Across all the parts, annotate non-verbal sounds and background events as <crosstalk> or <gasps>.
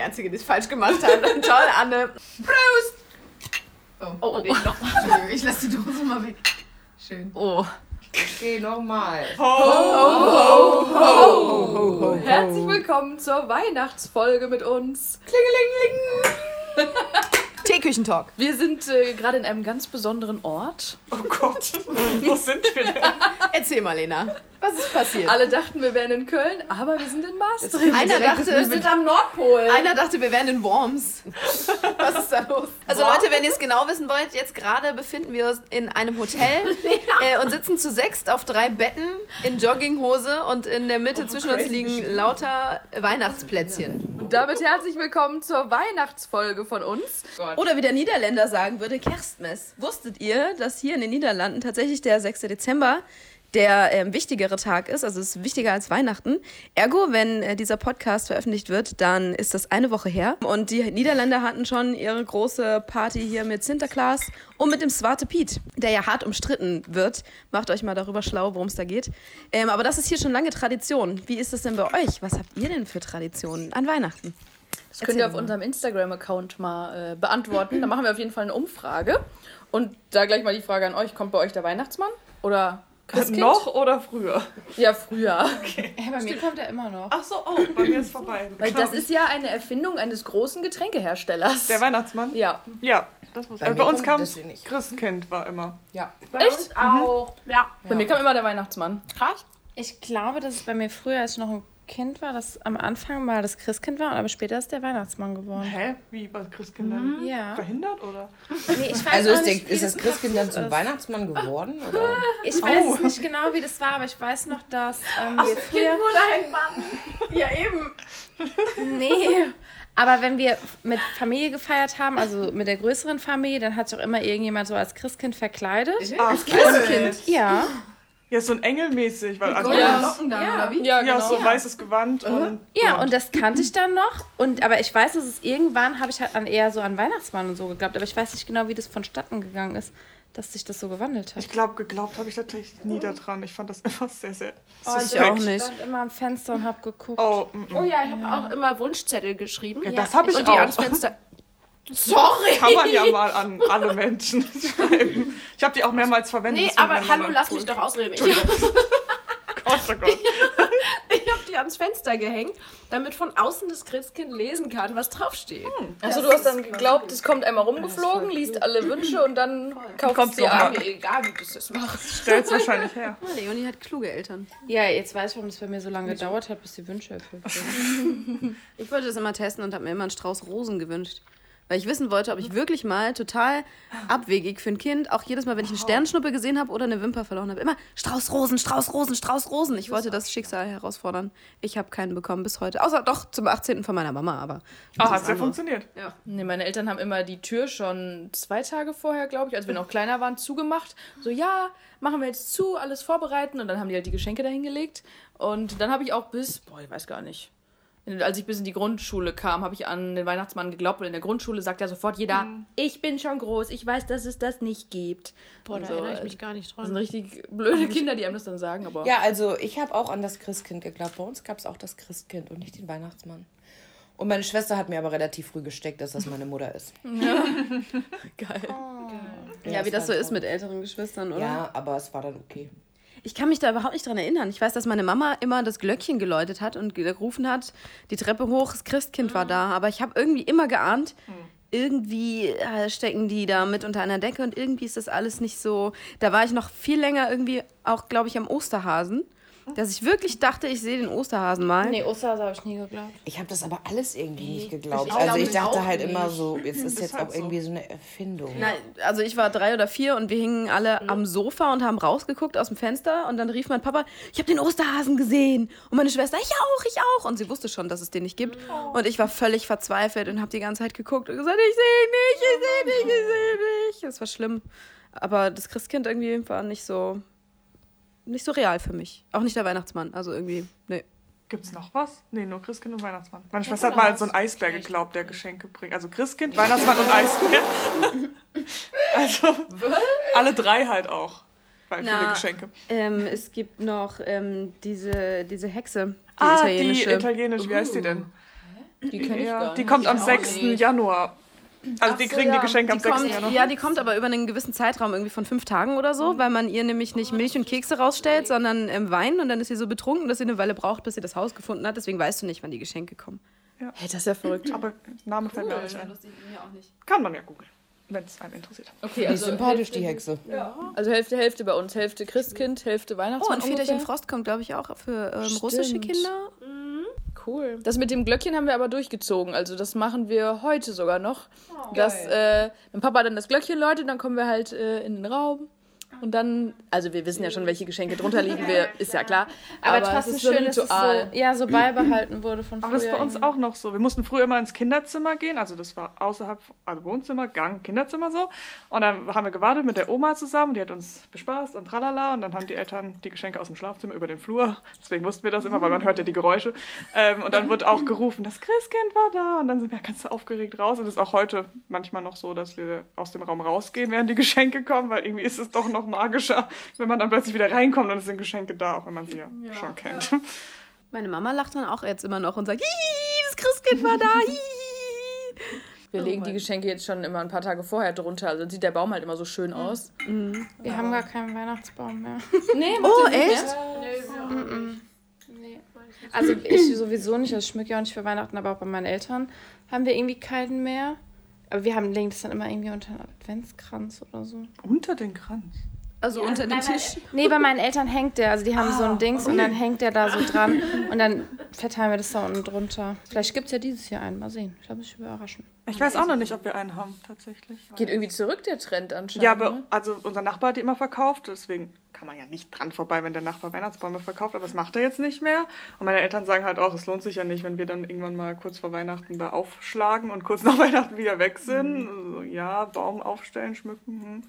die Einzige, die es falsch gemacht hat. Toll, Anne. Prost. Oh, oh, oh. Entschuldigung, ich lasse die Dose mal weg. Schön. Oh. Okay, nochmal. Ho, ho, ho, ho, ho, ho. Herzlich willkommen zur Weihnachtsfolge mit uns. Klingelingeling. <laughs> Teeküchentalk. Wir sind äh, gerade in einem ganz besonderen Ort. Oh Gott, wo sind wir denn? Erzähl mal, Lena. Was ist passiert? Alle dachten, wir wären in Köln, aber wir sind in Maastricht. Einer dachte, wir sind am Nordpol. Einer dachte, wir wären in Worms. <laughs> Was ist da los? Also Leute, wenn ihr es genau wissen wollt, jetzt gerade befinden wir uns in einem Hotel <laughs> äh, und sitzen zu sechst auf drei Betten in Jogginghose und in der Mitte zwischen uns liegen lauter Weihnachtsplätzchen. Und damit herzlich willkommen zur Weihnachtsfolge von uns. Oder wie der Niederländer sagen würde, Kerstmes. Wusstet ihr, dass hier in den Niederlanden tatsächlich der 6. Dezember der ähm, wichtigere Tag ist, also es ist wichtiger als Weihnachten. Ergo, wenn äh, dieser Podcast veröffentlicht wird, dann ist das eine Woche her. Und die Niederländer hatten schon ihre große Party hier mit Sinterklaas und mit dem Zwarte Piet, der ja hart umstritten wird. Macht euch mal darüber schlau, worum es da geht. Ähm, aber das ist hier schon lange Tradition. Wie ist das denn bei euch? Was habt ihr denn für Traditionen an Weihnachten? Das könnt ihr auf unserem Instagram-Account mal äh, beantworten. Da machen wir auf jeden Fall eine Umfrage. Und da gleich mal die Frage an euch: Kommt bei euch der Weihnachtsmann? Oder Christkind? Noch oder früher? Ja, früher. Okay. Hey, bei mir kommt er immer noch. Ach so, oh, bei mir ist vorbei. Weil das ist ja eine Erfindung eines großen Getränkeherstellers. Der Weihnachtsmann? Ja. Ja, das muss bei, bei uns kam Christkind war immer. Ja. Bei Echt? uns auch. Mhm. Ja. Bei ja. mir kam immer der Weihnachtsmann. Krass. Ich glaube, dass es bei mir früher, als ich noch ein Kind war, das am Anfang mal das Christkind war, aber später ist der Weihnachtsmann geworden. Hä? Wie bei Christkindern? Mhm. Ja. Verhindert oder? Nee, ich weiß also ist, nicht, der, ist das Christkind dann zum Weihnachtsmann geworden? <laughs> Oder? Ich weiß oh. nicht genau, wie das war, aber ich weiß noch, dass ähm, Ach, wir früher... Kind wurde ein Mann. <laughs> Ja, eben. Nee. Aber wenn wir mit Familie gefeiert haben, also mit der größeren Familie, dann hat sich auch immer irgendjemand so als Christkind verkleidet. Ach, als Christkind? Ja. Ja, so ein Engelmäßig. Weil, also, ja, Locken dann, ja. oder wie? Ja, genau. ja so ein weißes Gewand. Mhm. Und, ja, und das kannte ich dann noch. Und, aber ich weiß, dass es irgendwann, habe ich halt an eher so an Weihnachtsmann und so geglaubt. Aber ich weiß nicht genau, wie das vonstatten gegangen ist, dass sich das so gewandelt hat. Ich glaube, geglaubt habe ich tatsächlich nie daran. Ich fand das <laughs> immer sehr, sehr oh, suspekt. Ich auch nicht. Ich stand immer am Fenster und habe geguckt. Oh, mm, mm. oh ja, ich habe auch immer Wunschzettel geschrieben. Ja, das habe ich und auch. Die <laughs> Sorry. Kann man ja mal an alle Menschen <laughs> schreiben. Ich habe die auch mehrmals verwendet. Nee, aber hallo, lass mich doch ausreden. Ich, <laughs> oh Gott. <laughs> ich habe die ans Fenster gehängt, damit von außen das Christkind lesen kann, was draufsteht. Hm, also du hast dann geglaubt, es kommt einmal rumgeflogen, liest alle Wünsche und dann kauft kommt sie an. Egal, wie du das machst. Stellt wahrscheinlich her. Oh, Leonie hat kluge Eltern. Ja, jetzt weiß ich, warum es bei mir so lange gedauert hat, bis die Wünsche erfüllt wurden. ich wollte das immer testen und habe mir immer einen Strauß Rosen gewünscht weil ich wissen wollte, ob ich wirklich mal total abwegig für ein Kind, auch jedes Mal, wenn ich eine Sternschnuppe gesehen habe oder eine Wimper verloren habe, immer Strauß Rosen, Strauß Rosen, Strauß Rosen. Ich wollte das Schicksal herausfordern. Ich habe keinen bekommen bis heute. Außer doch zum 18. von meiner Mama, aber. Ah, hat ja funktioniert. Ja. Nee, meine Eltern haben immer die Tür schon zwei Tage vorher, glaube ich, als wir noch kleiner waren, zugemacht. So, ja, machen wir jetzt zu, alles vorbereiten und dann haben die halt die Geschenke dahingelegt. Und dann habe ich auch bis, boah, ich weiß gar nicht, als ich bis in die Grundschule kam, habe ich an den Weihnachtsmann geglaubt. Und in der Grundschule sagt ja sofort jeder, mhm. ich bin schon groß, ich weiß, dass es das nicht gibt. Boah, da so. erinnere ich mich gar nicht dran. Das sind richtig blöde Kinder, die einem das dann sagen. Aber ja, also ich habe auch an das Christkind geglaubt. Bei uns gab es auch das Christkind und nicht den Weihnachtsmann. Und meine Schwester hat mir aber relativ früh gesteckt, dass das meine Mutter ist. <laughs> Ja. Geil. Oh. Ja, ja, wie das so ist mit älteren Geschwistern, oder? Ja, aber es war dann okay. Ich kann mich da überhaupt nicht dran erinnern. Ich weiß, dass meine Mama immer das Glöckchen geläutet hat und gerufen hat, die Treppe hoch, das Christkind war da. Aber ich habe irgendwie immer geahnt, irgendwie äh, stecken die da mit unter einer Decke und irgendwie ist das alles nicht so. Da war ich noch viel länger irgendwie auch, glaube ich, am Osterhasen dass ich wirklich dachte, ich sehe den Osterhasen mal. Nee, Osterhasen habe ich nie geglaubt. Ich habe das aber alles irgendwie nee, nicht geglaubt. Ich also ich dachte halt nicht. immer so, <laughs> jetzt ist jetzt halt auch irgendwie so eine Erfindung. Nein, also ich war drei oder vier und wir hingen alle mhm. am Sofa und haben rausgeguckt aus dem Fenster und dann rief mein Papa, ich habe den Osterhasen gesehen. Und meine Schwester, ich auch, ich auch. Und sie wusste schon, dass es den nicht gibt. Oh. Und ich war völlig verzweifelt und habe die ganze Zeit geguckt und gesagt, ich sehe ihn nicht, ich sehe nicht, ich sehe nicht. Das war schlimm. Aber das Christkind irgendwie war nicht so nicht so real für mich. Auch nicht der Weihnachtsmann. Also irgendwie, nee. Gibt's noch was? Nee, nur Christkind und Weihnachtsmann. Meine Schwester hat mal so einen Eisbär geglaubt, der Geschenke bringt. Also Christkind, Weihnachtsmann und Eisbär. <laughs> also alle drei halt auch. Weil Na, viele Geschenke. Ähm, es gibt noch ähm, diese, diese Hexe, die ah, italienische. die italienisch, wie heißt die denn? Die kenne ich Ja, gar die nicht. kommt am Ich auch 6. nicht. Januar. Also die so, kriegen ja. die Geschenke am Die 6. kommt, Januar. ja, die kommt aber über einen gewissen Zeitraum, irgendwie von fünf Tagen oder so, weil man ihr nämlich nicht Milch und Kekse rausstellt, sondern ähm, Wein und dann ist sie so betrunken, dass sie eine Weile braucht, bis sie das Haus gefunden hat. Deswegen weißt du nicht, wann die Geschenke kommen. Hey, das ist ja verrückt. Aber Name fällt mir auch nicht ein. Kann man ja googeln, wenn es einen interessiert. Okay, Die ist also, sympathisch, die Hexe. also Hälfte, Hälfte bei uns. Hälfte Christkind, Hälfte Oh, Weihnachtsmann. und Väterchen ungefähr. Frost kommt, glaube ich, auch für ähm, russische. Kinder. Cool. Das mit dem Glöckchen haben wir aber durchgezogen. Also das machen wir heute sogar noch. dass äh, wenn Papa dann das Glöckchen läutet, dann kommen wir halt äh, in den Raum. Und dann, also wir wissen ja schon, welche Geschenke drunter liegen, wir, ist ja klar. Aber, es trotzdem ist so ein schön, dass es so, ja, so beibehalten wurde von früher. Aber das ist bei uns auch noch so. Wir mussten früher immer ins Kinderzimmer gehen, also das war außerhalb, also Wohnzimmer, Gang, Kinderzimmer so. Und dann haben wir gewartet mit der Oma zusammen, die hat uns bespaßt und tralala. Und dann haben die Eltern die Geschenke aus dem Schlafzimmer über den Flur. Deswegen wussten wir das immer, weil man hört ja die Geräusche. Ähm, und dann wird auch gerufen, das Christkind war da. Und dann sind wir ganz aufgeregt raus. Und es ist auch heute manchmal noch so, dass wir aus dem Raum rausgehen, während die Geschenke kommen, weil irgendwie ist es doch noch magischer, wenn man dann plötzlich wieder reinkommt und es sind Geschenke da, auch wenn man sie ja, schon kennt. Meine Mama lacht dann auch jetzt immer noch und sagt, das Christkind war da. Hihi. Wir legen die Geschenke jetzt schon immer ein paar Tage vorher drunter. Also dann sieht der Baum halt immer so schön aus. Wir haben gar keinen Weihnachtsbaum mehr. <laughs> Nee, Oh, echt? Nee. Also <laughs> ich sowieso nicht, also ich schmücke ja auch nicht für Weihnachten, aber auch bei meinen Eltern haben wir irgendwie keinen mehr. Aber wir haben legen das dann immer irgendwie unter einen Adventskranz oder so. Unter den Kranz. Also unter dem Tisch. <laughs> Nee, bei meinen Eltern hängt der, also die haben so ein Dings und dann hängt der da so <laughs> dran und dann verteilen wir das da unten drunter. Vielleicht gibt es ja dieses Jahr einen, mal sehen. Ich lasse mich überraschen. Ich weiß auch noch nicht, ob wir einen haben, tatsächlich. Geht irgendwie zurück, der Trend anscheinend. Ja, aber ne? also unser Nachbar hat die immer verkauft, deswegen kann man ja nicht dran vorbei, wenn der Nachbar Weihnachtsbäume verkauft, aber das macht er jetzt nicht mehr. Und meine Eltern sagen halt auch, es lohnt sich ja nicht, wenn wir dann irgendwann mal kurz vor Weihnachten da aufschlagen und kurz <laughs> nach Weihnachten wieder weg sind. Also, ja, Baum aufstellen, schmücken. Hm.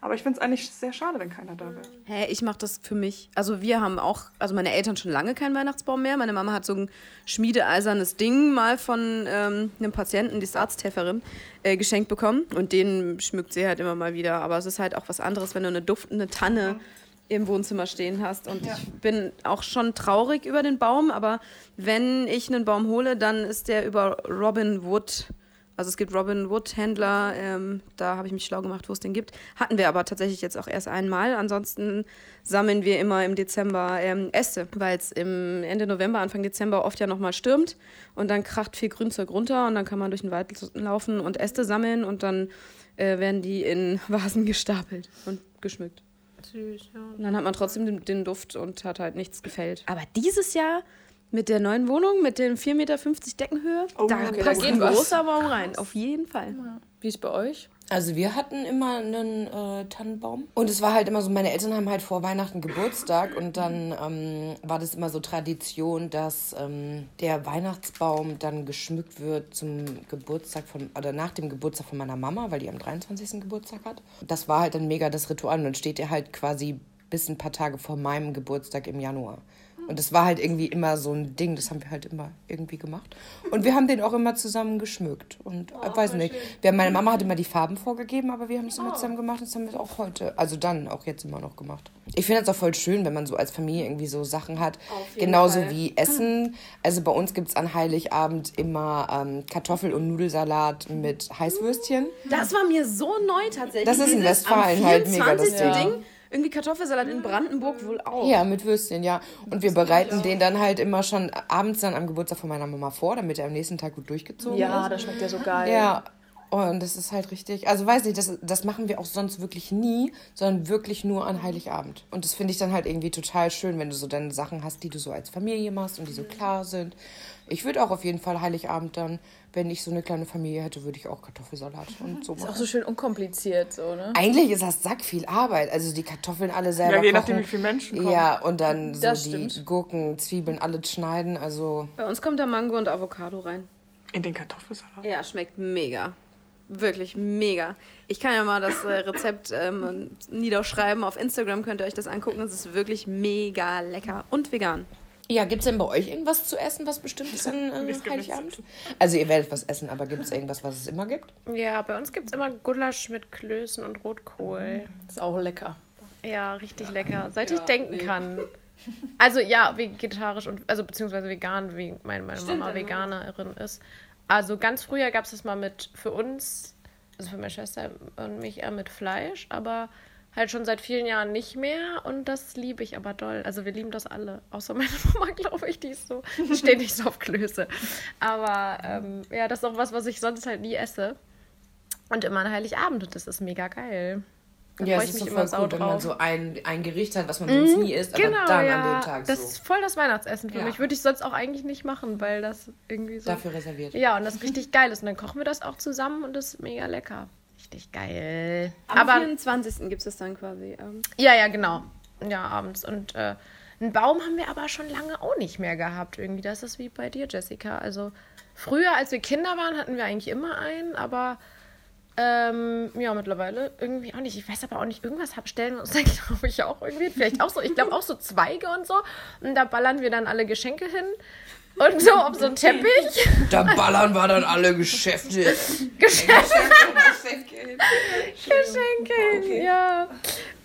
Aber ich finde es eigentlich sehr schade, wenn keiner da wäre. Hä, ich mache das für mich. Also wir haben auch, also meine Eltern schon lange keinen Weihnachtsbaum mehr. Meine Mama hat so ein schmiedeeisernes Ding mal von ähm, einem Patienten, die ist Arzthelferin, äh, geschenkt bekommen. Und den schmückt sie halt immer mal wieder. Aber es ist halt auch was anderes, wenn du eine duftende Tanne im Wohnzimmer stehen hast. Und ich bin auch schon traurig über den Baum, aber wenn ich einen Baum hole, dann ist der über Robin Wood. Also es gibt Robin Wood Händler, ähm, da habe ich mich schlau gemacht, wo es den gibt. Hatten wir aber tatsächlich jetzt auch erst einmal. Ansonsten sammeln wir immer im Dezember ähm, Äste, weil es im Ende November, Anfang Dezember oft ja nochmal stürmt und dann kracht viel Grünzeug runter und dann kann man durch den Wald laufen und Äste sammeln und dann äh, werden die in <laughs> Vasen gestapelt und geschmückt. Süß, ja. Und dann hat man trotzdem den, den Duft und hat halt nichts gefällt. Aber dieses Jahr mit der neuen Wohnung, mit den 4,50 Meter Deckenhöhe, da okay, passt geht ein was. großer Baum rein. Auf jeden Fall. Wie ist bei euch? Also wir hatten immer einen äh, Tannenbaum. Und es war halt immer so, meine Eltern haben halt vor Weihnachten Geburtstag und dann ähm, war das immer so Tradition, dass ähm, der Weihnachtsbaum dann geschmückt wird zum Geburtstag von, oder nach dem Geburtstag von meiner Mama, weil die am 23. Geburtstag hat. Das war halt dann mega das Ritual und dann steht der halt quasi bis ein paar Tage vor meinem Geburtstag im Januar. Und das war halt irgendwie immer so ein Ding, das haben wir halt immer irgendwie gemacht. Und wir haben den auch immer zusammen geschmückt. Und äh, weiß nicht, wir, meine Mama hat immer die Farben vorgegeben, aber wir haben es immer zusammen gemacht. Das haben wir auch heute, also dann auch jetzt immer noch gemacht. Ich finde es auch voll schön, wenn man so als Familie irgendwie so Sachen hat. Genauso wie Essen. Also bei uns gibt es an Heiligabend immer ähm, Kartoffel- und Nudelsalat mit Heißwürstchen. Das war mir so neu tatsächlich. Das ist in Westfalen halt mega das 24. Ding. Irgendwie Kartoffelsalat in Brandenburg wohl auch. Ja, mit Würstchen, ja. Und wir bereiten den dann halt immer schon abends dann am Geburtstag von meiner Mama vor, damit er am nächsten Tag gut durchgezogen Ja, ist. das schmeckt ja so geil. Ja. Und das ist halt richtig. Also weiß nicht, das, das machen wir auch sonst wirklich nie, sondern wirklich nur an Heiligabend. Und das finde ich dann halt irgendwie total schön, wenn du so deine Sachen hast, die du so als Familie machst und die so klar sind. Ich würde auch auf jeden Fall Heiligabend dann, wenn ich so eine kleine Familie hätte, würde ich auch Kartoffelsalat und so Ist auch machen. so schön unkompliziert, so, ne? Eigentlich ist das sack viel Arbeit. Also die Kartoffeln alle selber Ja, je kochen. nachdem, wie viele Menschen kommen. Ja, und dann so Das die stimmt. Gurken, Zwiebeln, alle schneiden. Also Bei uns kommt da Mango und Avocado rein. In den Kartoffelsalat. Ja, schmeckt mega. Wirklich mega. Ich kann ja mal das äh, Rezept ähm, niederschreiben. Auf Instagram könnt ihr euch das angucken. Es ist wirklich mega lecker und vegan. Ja, gibt es denn bei euch irgendwas zu essen, was bestimmt ist an äh, <laughs> Heiligabend? Also ihr werdet was essen, aber gibt es irgendwas, was es immer gibt? Ja, bei uns gibt es immer Gulasch mit Klößen und Rotkohl. Ist auch lecker. Ja, richtig lecker. Seit ich denken kann. Also ja, vegetarisch und also beziehungsweise vegan, wie meine, meine Mama Veganerin ist. Also ganz früher gab es das mal mit für uns, also für meine Schwester und mich eher mit Fleisch, aber halt schon seit vielen Jahren nicht mehr und das liebe ich aber doll. Also wir lieben das alle, außer meine <laughs> Mama, glaube ich, die ist so, die steht nicht so auf Klöße. Aber ähm, ja, das ist auch was, was ich sonst halt nie esse. Und immer an Heiligabend und das ist mega geil. Da Ja, es ist so mich voll immer sau gut, wenn man drauf. so ein, ein Gericht hat, was man sonst nie isst, aber Genau, dann ja. an dem Tag das so ist voll das Weihnachtsessen für Ja. mich. Würde ich sonst auch eigentlich nicht machen, weil das irgendwie so. dafür reserviert. Ja, und das richtig geil ist. Und dann kochen wir das auch zusammen und das ist mega lecker. Richtig geil. Am Aber 24. gibt es dann quasi. Ähm, ja, ja, genau. Ja, abends. Und äh, einen Baum haben wir aber schon lange auch nicht mehr gehabt. Irgendwie, das ist wie bei dir, Jessica. Also früher, als wir Kinder waren, hatten wir eigentlich immer einen, aber ähm, ja, mittlerweile irgendwie auch nicht. Ich weiß aber auch nicht, irgendwas hab, stellen wir uns da, <laughs> glaube ich, auch irgendwie. Vielleicht auch so, ich glaube auch so Zweige und so. Und da ballern wir dann alle Geschenke hin. Und so auf so einen Teppich. Da ballern wir dann alle Geschäfte. Geschenke hin, ja.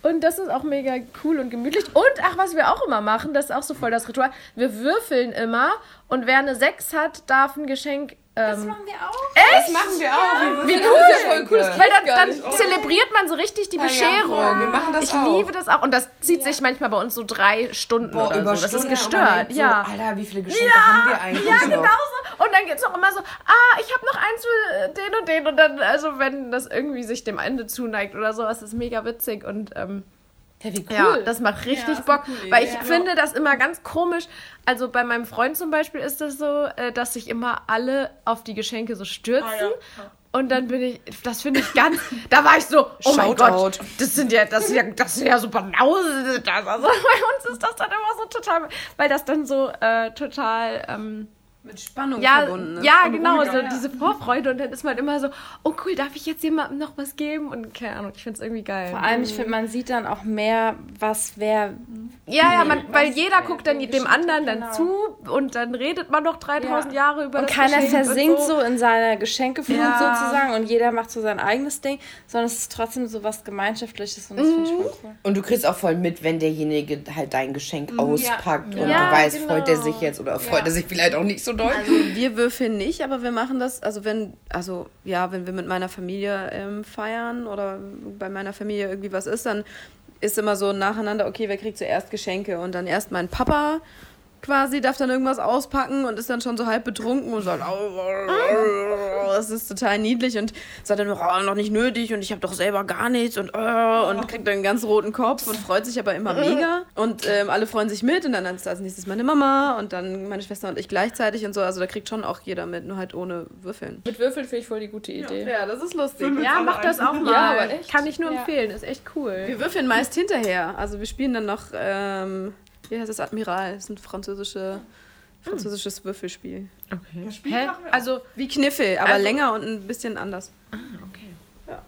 Und das ist auch mega cool und gemütlich. Und ach, was wir auch immer machen, das ist auch so voll das Ritual. Wir würfeln immer und wer eine 6 hat, darf ein Geschenk. Ähm, Das machen wir auch. wie Ja, cool. das ist voll cool. Das Weil dann, dann zelebriert man so richtig die ja, Bescherung. voll. Wir machen das ich auch. liebe das auch. Und das zieht sich manchmal bei uns so drei Stunden Boah, oder über so. Das ist Stunden und man gestört. so, ja. Alter, wie viele Geschenke haben wir eigentlich? Ja, genau so. Und dann geht es auch immer so, ah, ich habe noch eins für den und den. Und dann, also wenn das irgendwie sich dem Ende zuneigt oder so, das ist mega witzig. Und ähm, Hey, wie cool. ja, das macht richtig Bock. weil ich finde das immer ganz komisch. Also bei meinem Freund zum Beispiel ist das so, äh, dass sich immer alle auf die Geschenke so stürzen. Und dann bin ich, das finde ich ganz, da war ich so, oh mein Shoutout. Gott, das sind ja, das sind ja, das sind ja so Banausen. Also <laughs> bei uns ist das dann immer so total, weil das dann so äh, total, ähm, mit Spannung ja, verbunden ist. ja, genau, so diese Vorfreude und dann ist man immer so, oh cool, darf ich jetzt jemandem noch was geben? Und keine Ahnung, ich finde es irgendwie geil. Vor allem, ich finde, man sieht dann auch mehr, was wer. Ja, ja, man, weil jeder guckt dann dem anderen hat, dann zu und dann redet man noch 3000 Ja. Jahre über Und das keiner Geschenk versinkt und so. in seiner Geschenkeflut Ja. sozusagen und jeder macht so sein eigenes Ding, sondern es ist trotzdem so was Gemeinschaftliches und das finde ich voll cool. Und du kriegst auch voll mit, wenn derjenige halt dein Geschenk auspackt und Ja, du weißt, genau. freut er sich jetzt oder freut er sich vielleicht auch nicht so doll. Also wir würfeln nicht, aber wir machen das, also wenn, also ja, wenn wir mit meiner Familie ähm, feiern oder bei meiner Familie irgendwie was ist, dann ist immer so nacheinander, okay, wer kriegt zuerst Geschenke und dann erst mein Papa quasi darf dann irgendwas auspacken und ist dann schon so halb betrunken und sagt, "Au, das ist total niedlich und sagt dann, oh, noch nicht nötig und ich habe doch selber gar nichts und, oh, und kriegt dann einen ganz roten Kopf und freut sich aber immer <laughs> mega und ähm, alle freuen sich mit und dann ist als nächstes meine Mama und dann meine Schwester und ich gleichzeitig und so, also da kriegt schon auch jeder mit, nur halt ohne Würfeln. Mit Würfeln finde ich voll die gute Idee. Ja, das ist lustig. Ja, mach das auch mal. Ja, aber echt. Kann ich nur Ja. empfehlen, ist echt cool. Wir würfeln meist hinterher. Also wir spielen dann noch, ähm, wie heißt das, Admiral. Das ist ein französische, französisches Würfelspiel. Hä? Also, Wie Kniffel, aber Also- länger und ein bisschen anders.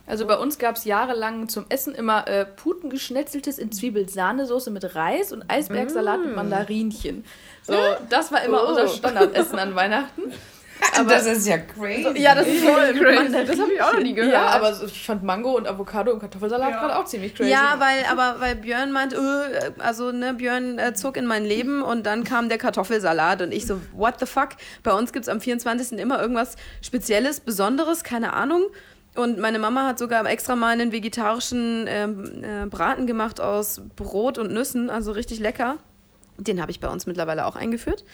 Also bei uns gab es jahrelang zum Essen immer äh, Putengeschnetzeltes in Zwiebelsahnesoße mit Reis und Eisbergsalat mit Mandarinchen. So, das war immer Oh. unser Standardessen an Weihnachten. <laughs> Aber, das ist ja crazy. ja, das ist voll crazy. das habe ich auch noch nie <laughs> gehört. Ja, aber so, ich fand Mango und Avocado und Kartoffelsalat gerade auch ziemlich crazy. Ja, weil, aber weil Björn meint, äh, also ne, Björn äh, zog in mein Leben und dann kam der Kartoffelsalat und ich so, what the fuck? Bei uns gibt es am 24. immer irgendwas Spezielles, Besonderes, keine Ahnung. Und meine Mama hat sogar extra mal einen vegetarischen ähm, äh, Braten gemacht aus Brot und Nüssen, also richtig lecker. Den habe ich bei uns mittlerweile auch eingeführt.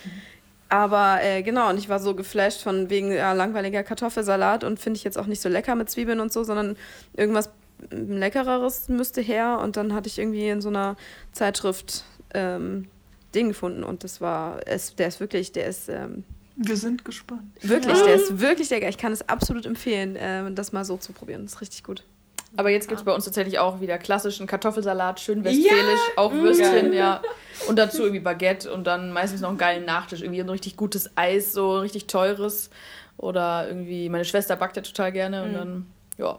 Aber äh, genau, und ich war so geflasht von wegen ja, langweiliger Kartoffelsalat und finde ich jetzt auch nicht so lecker mit Zwiebeln und so, sondern irgendwas Leckereres müsste her. Und dann hatte ich irgendwie in so einer Zeitschrift ähm, den gefunden und das war, es, der ist wirklich, der ist ähm, Wir sind gespannt. wirklich, der <laughs> ist wirklich lecker. Ich kann es absolut empfehlen, ähm, das mal so zu probieren. Das ist richtig gut. Aber jetzt gibt es bei uns tatsächlich auch wieder klassischen Kartoffelsalat, schön westfälisch, auch Würstchen, ja. Und dazu irgendwie Baguette und dann meistens noch einen geilen Nachtisch, irgendwie ein richtig gutes Eis, so richtig teures. Oder irgendwie, meine Schwester backt ja total gerne und dann, ja,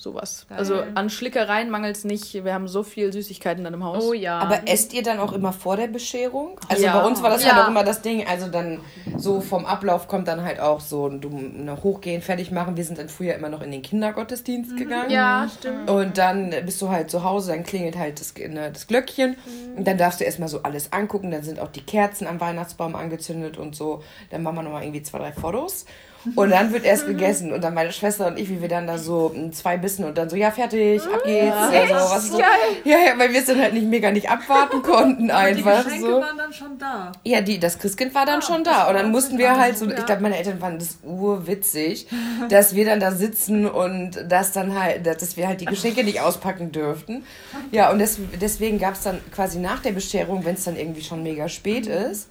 sowas. Also an Schlickereien mangelt es nicht. Wir haben so viel Süßigkeiten dann im Haus. Oh ja. Aber esst ihr dann auch immer vor der Bescherung? Also Ja. bei uns war das Ja. halt auch immer das Ding. Also dann so vom Ablauf kommt dann halt auch so du noch hochgehen, fertig machen. Wir sind dann früher immer noch in den Kindergottesdienst gegangen. ja, stimmt. Und dann bist du halt zu Hause, dann klingelt halt das, ne, das Glöckchen. Und dann darfst du erstmal so alles angucken. Dann sind auch die Kerzen am Weihnachtsbaum angezündet und so. Dann machen wir nochmal irgendwie zwei, drei Fotos. Und dann wird erst gegessen. Und dann meine Schwester und ich, wie wir dann da so mm, zwei Bissen und dann so, ja, fertig, ab geht's. Also, was so, ja, ja, weil wir es dann halt nicht mega nicht abwarten konnten Die einfach Geschenke so. waren dann schon da. Ja, die, das Christkind war dann schon da. Und dann mussten wir halt so, ich glaube, meine Eltern fanden das urwitzig, dass wir dann da sitzen und dass dann halt, dass wir halt die Geschenke nicht auspacken dürften. Ja, und des, deswegen gab es dann quasi nach der Bescherung, wenn es dann irgendwie schon mega spät ist,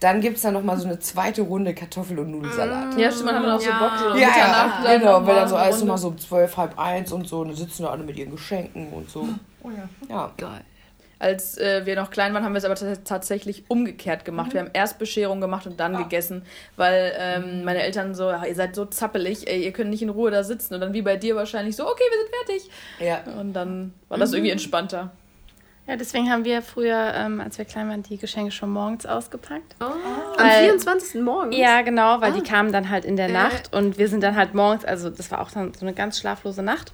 dann gibt es dann nochmal so eine zweite Runde Kartoffel- und Nudelsalat. Ja, stimmt, man hat dann auch so Bock. So Ja, ja, dann genau, mal dann so alles Runde. immer so um zwölf, halb eins und so, und dann sitzen da alle mit ihren Geschenken und so. Oh ja. Ja. Geil. Als äh, wir noch klein waren, haben wir es aber tats- tatsächlich umgekehrt gemacht. Wir haben erst Bescherung gemacht und dann gegessen, weil ähm, meine Eltern so, "Ah, ihr seid so zappelig, ey, ihr könnt nicht in Ruhe da sitzen. Und dann wie bei dir wahrscheinlich so, okay, wir sind fertig. Ja. Und dann war das irgendwie entspannter. Ja, deswegen haben wir früher, ähm, als wir klein waren, die Geschenke schon morgens ausgepackt. Am Weil- 24. morgens? Ja, genau, weil die kamen dann halt in der Nacht und wir sind dann halt morgens, also das war auch dann so eine ganz schlaflose Nacht.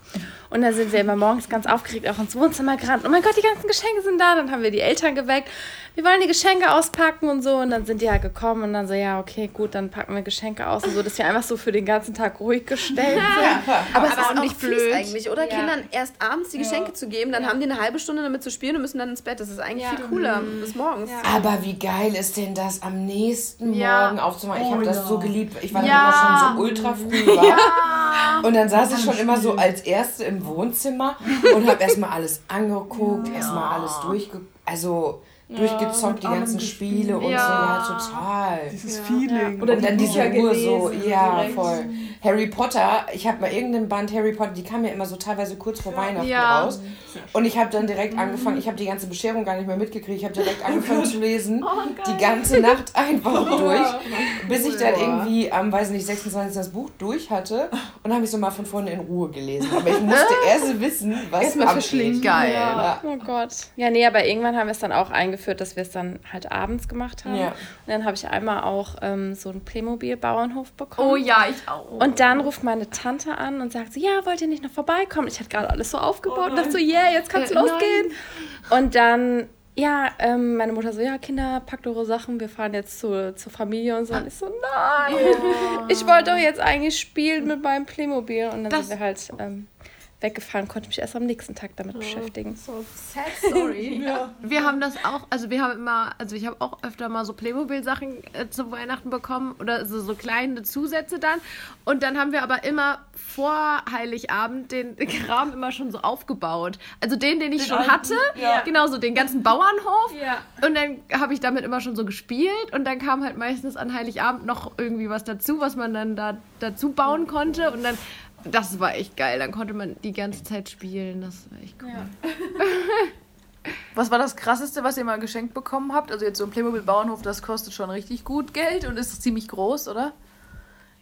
Und dann sind wir immer morgens ganz aufgeregt auch ins Wohnzimmer gerannt. Oh mein Gott, die ganzen Geschenke sind da. Dann haben wir die Eltern geweckt. Wir wollen die Geschenke auspacken und so. Und dann sind die halt gekommen und dann so, ja, okay, gut, dann packen wir Geschenke aus und so, dass wir einfach so für den ganzen Tag ruhig gestellt sind. Aber es ist auch nicht blöd. eigentlich, oder? Ja. Kindern erst abends die Geschenke zu geben, dann haben die eine halbe Stunde damit zu spielen und müssen dann ins Bett. Das ist eigentlich viel cooler bis morgens. Aber wie geil ist denn das am nächsten Ja. Morgen aufzumachen? Ich habe das so geliebt. Ich war Ja. immer schon so ultra früh wach. Und dann saß ich schon immer so als Erste im Wohnzimmer und habe erstmal alles angeguckt, <laughs> erstmal alles durchge... Also durchgezockt, die ganzen Spiele und so. Ja, total. Dieses Feeling. Oder Und dann die diese Ruhe so, ja, direkt. voll. Harry Potter, ich habe mal irgendeinen Band Harry Potter, die kam ja immer so teilweise kurz vor Weihnachten Ja. raus. Und ich habe dann direkt angefangen, ich habe die ganze Bescherung gar nicht mehr mitgekriegt, ich habe direkt <laughs> angefangen zu lesen, die ganze Nacht einfach durch, bis ich dann irgendwie am, weiß nicht, 26. das Buch durch hatte und habe ich so mal von vorne in Ruhe gelesen. Aber ich musste <laughs> erst wissen, was Erstmal abgeht. verschlingen. Geil. Ja. Oh Gott. Ja, nee, aber irgendwann haben wir es dann auch eingeführt, dass wir es dann halt abends gemacht haben. Ja. Und dann habe ich einmal auch ähm, so einen Playmobil-Bauernhof bekommen. Oh ja, ich auch. Und dann ruft meine Tante an und sagt so, ja, wollt ihr nicht noch vorbeikommen? Ich hatte gerade alles so aufgebaut und dachte so, yeah, jetzt kann's Äh, losgehen. Und dann, ja, ähm, meine Mutter so, ja, Kinder, packt eure Sachen, wir fahren jetzt zu, zur Familie und so. Und ich so, nein, ich wollte doch jetzt eigentlich spielen mit meinem Playmobil. Und dann Das- sind wir halt ähm, weggefahren, konnte mich erst am nächsten Tag damit beschäftigen. Sad Story. <laughs> Wir haben das auch, also wir haben immer, also ich habe auch öfter mal so Playmobil-Sachen äh, zu Weihnachten bekommen oder so, so kleine Zusätze dann. Und dann haben wir aber immer vor Heiligabend den <laughs> Kram immer schon so aufgebaut. Also den, den ich schon hatte, genau so den ganzen Bauernhof. Und dann habe ich damit immer schon so gespielt und dann kam halt meistens an Heiligabend noch irgendwie was dazu, was man dann da dazu bauen konnte. Und dann, das war echt geil. Dann konnte man die ganze Zeit spielen. Das war echt cool. <laughs> Was war das krasseste, was ihr mal geschenkt bekommen habt? Also jetzt so ein Playmobil Bauernhof, das kostet schon richtig gut Geld und ist ziemlich groß, oder?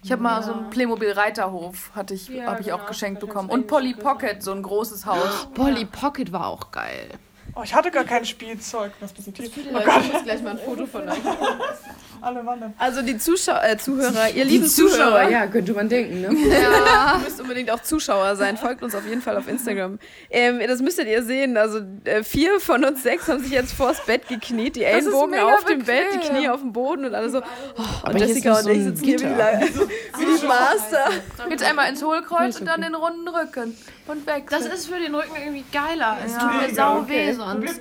Ich habe mal so einen Playmobil Reiterhof hatte ich, Ja, habe ich auch genau, geschenkt das bekommen und Polly. Pocket, so ein großes Haus. <gasps> Polly Pocket war auch geil. Oh, ich hatte gar kein Spielzeug. Was passiert hier? Oh ich muss gleich mal ein Foto von euch. <laughs> Alle wandern. Also die Zuschauer, äh, Zuhörer, ihr lieben Zuschauer, ja, könnte man denken, ne? Ja, <laughs> ihr müsst unbedingt auch Zuschauer sein. Folgt uns auf jeden Fall auf Instagram. Ähm, das müsstet ihr sehen. Also äh, vier von uns sechs haben sich jetzt vors Bett gekniet, die Ellenbogen auf dem Bett, die. Knie auf dem Boden und alle so. Oh, und Jessica und so ich sitzen hier wie <laughs> <laughs> wie die Master. Jetzt einmal ins Hohlkreuz und dann den runden Rücken und weg. Das ist für den Rücken irgendwie geiler. Es Ja. tut mir sau okay. weh sonst.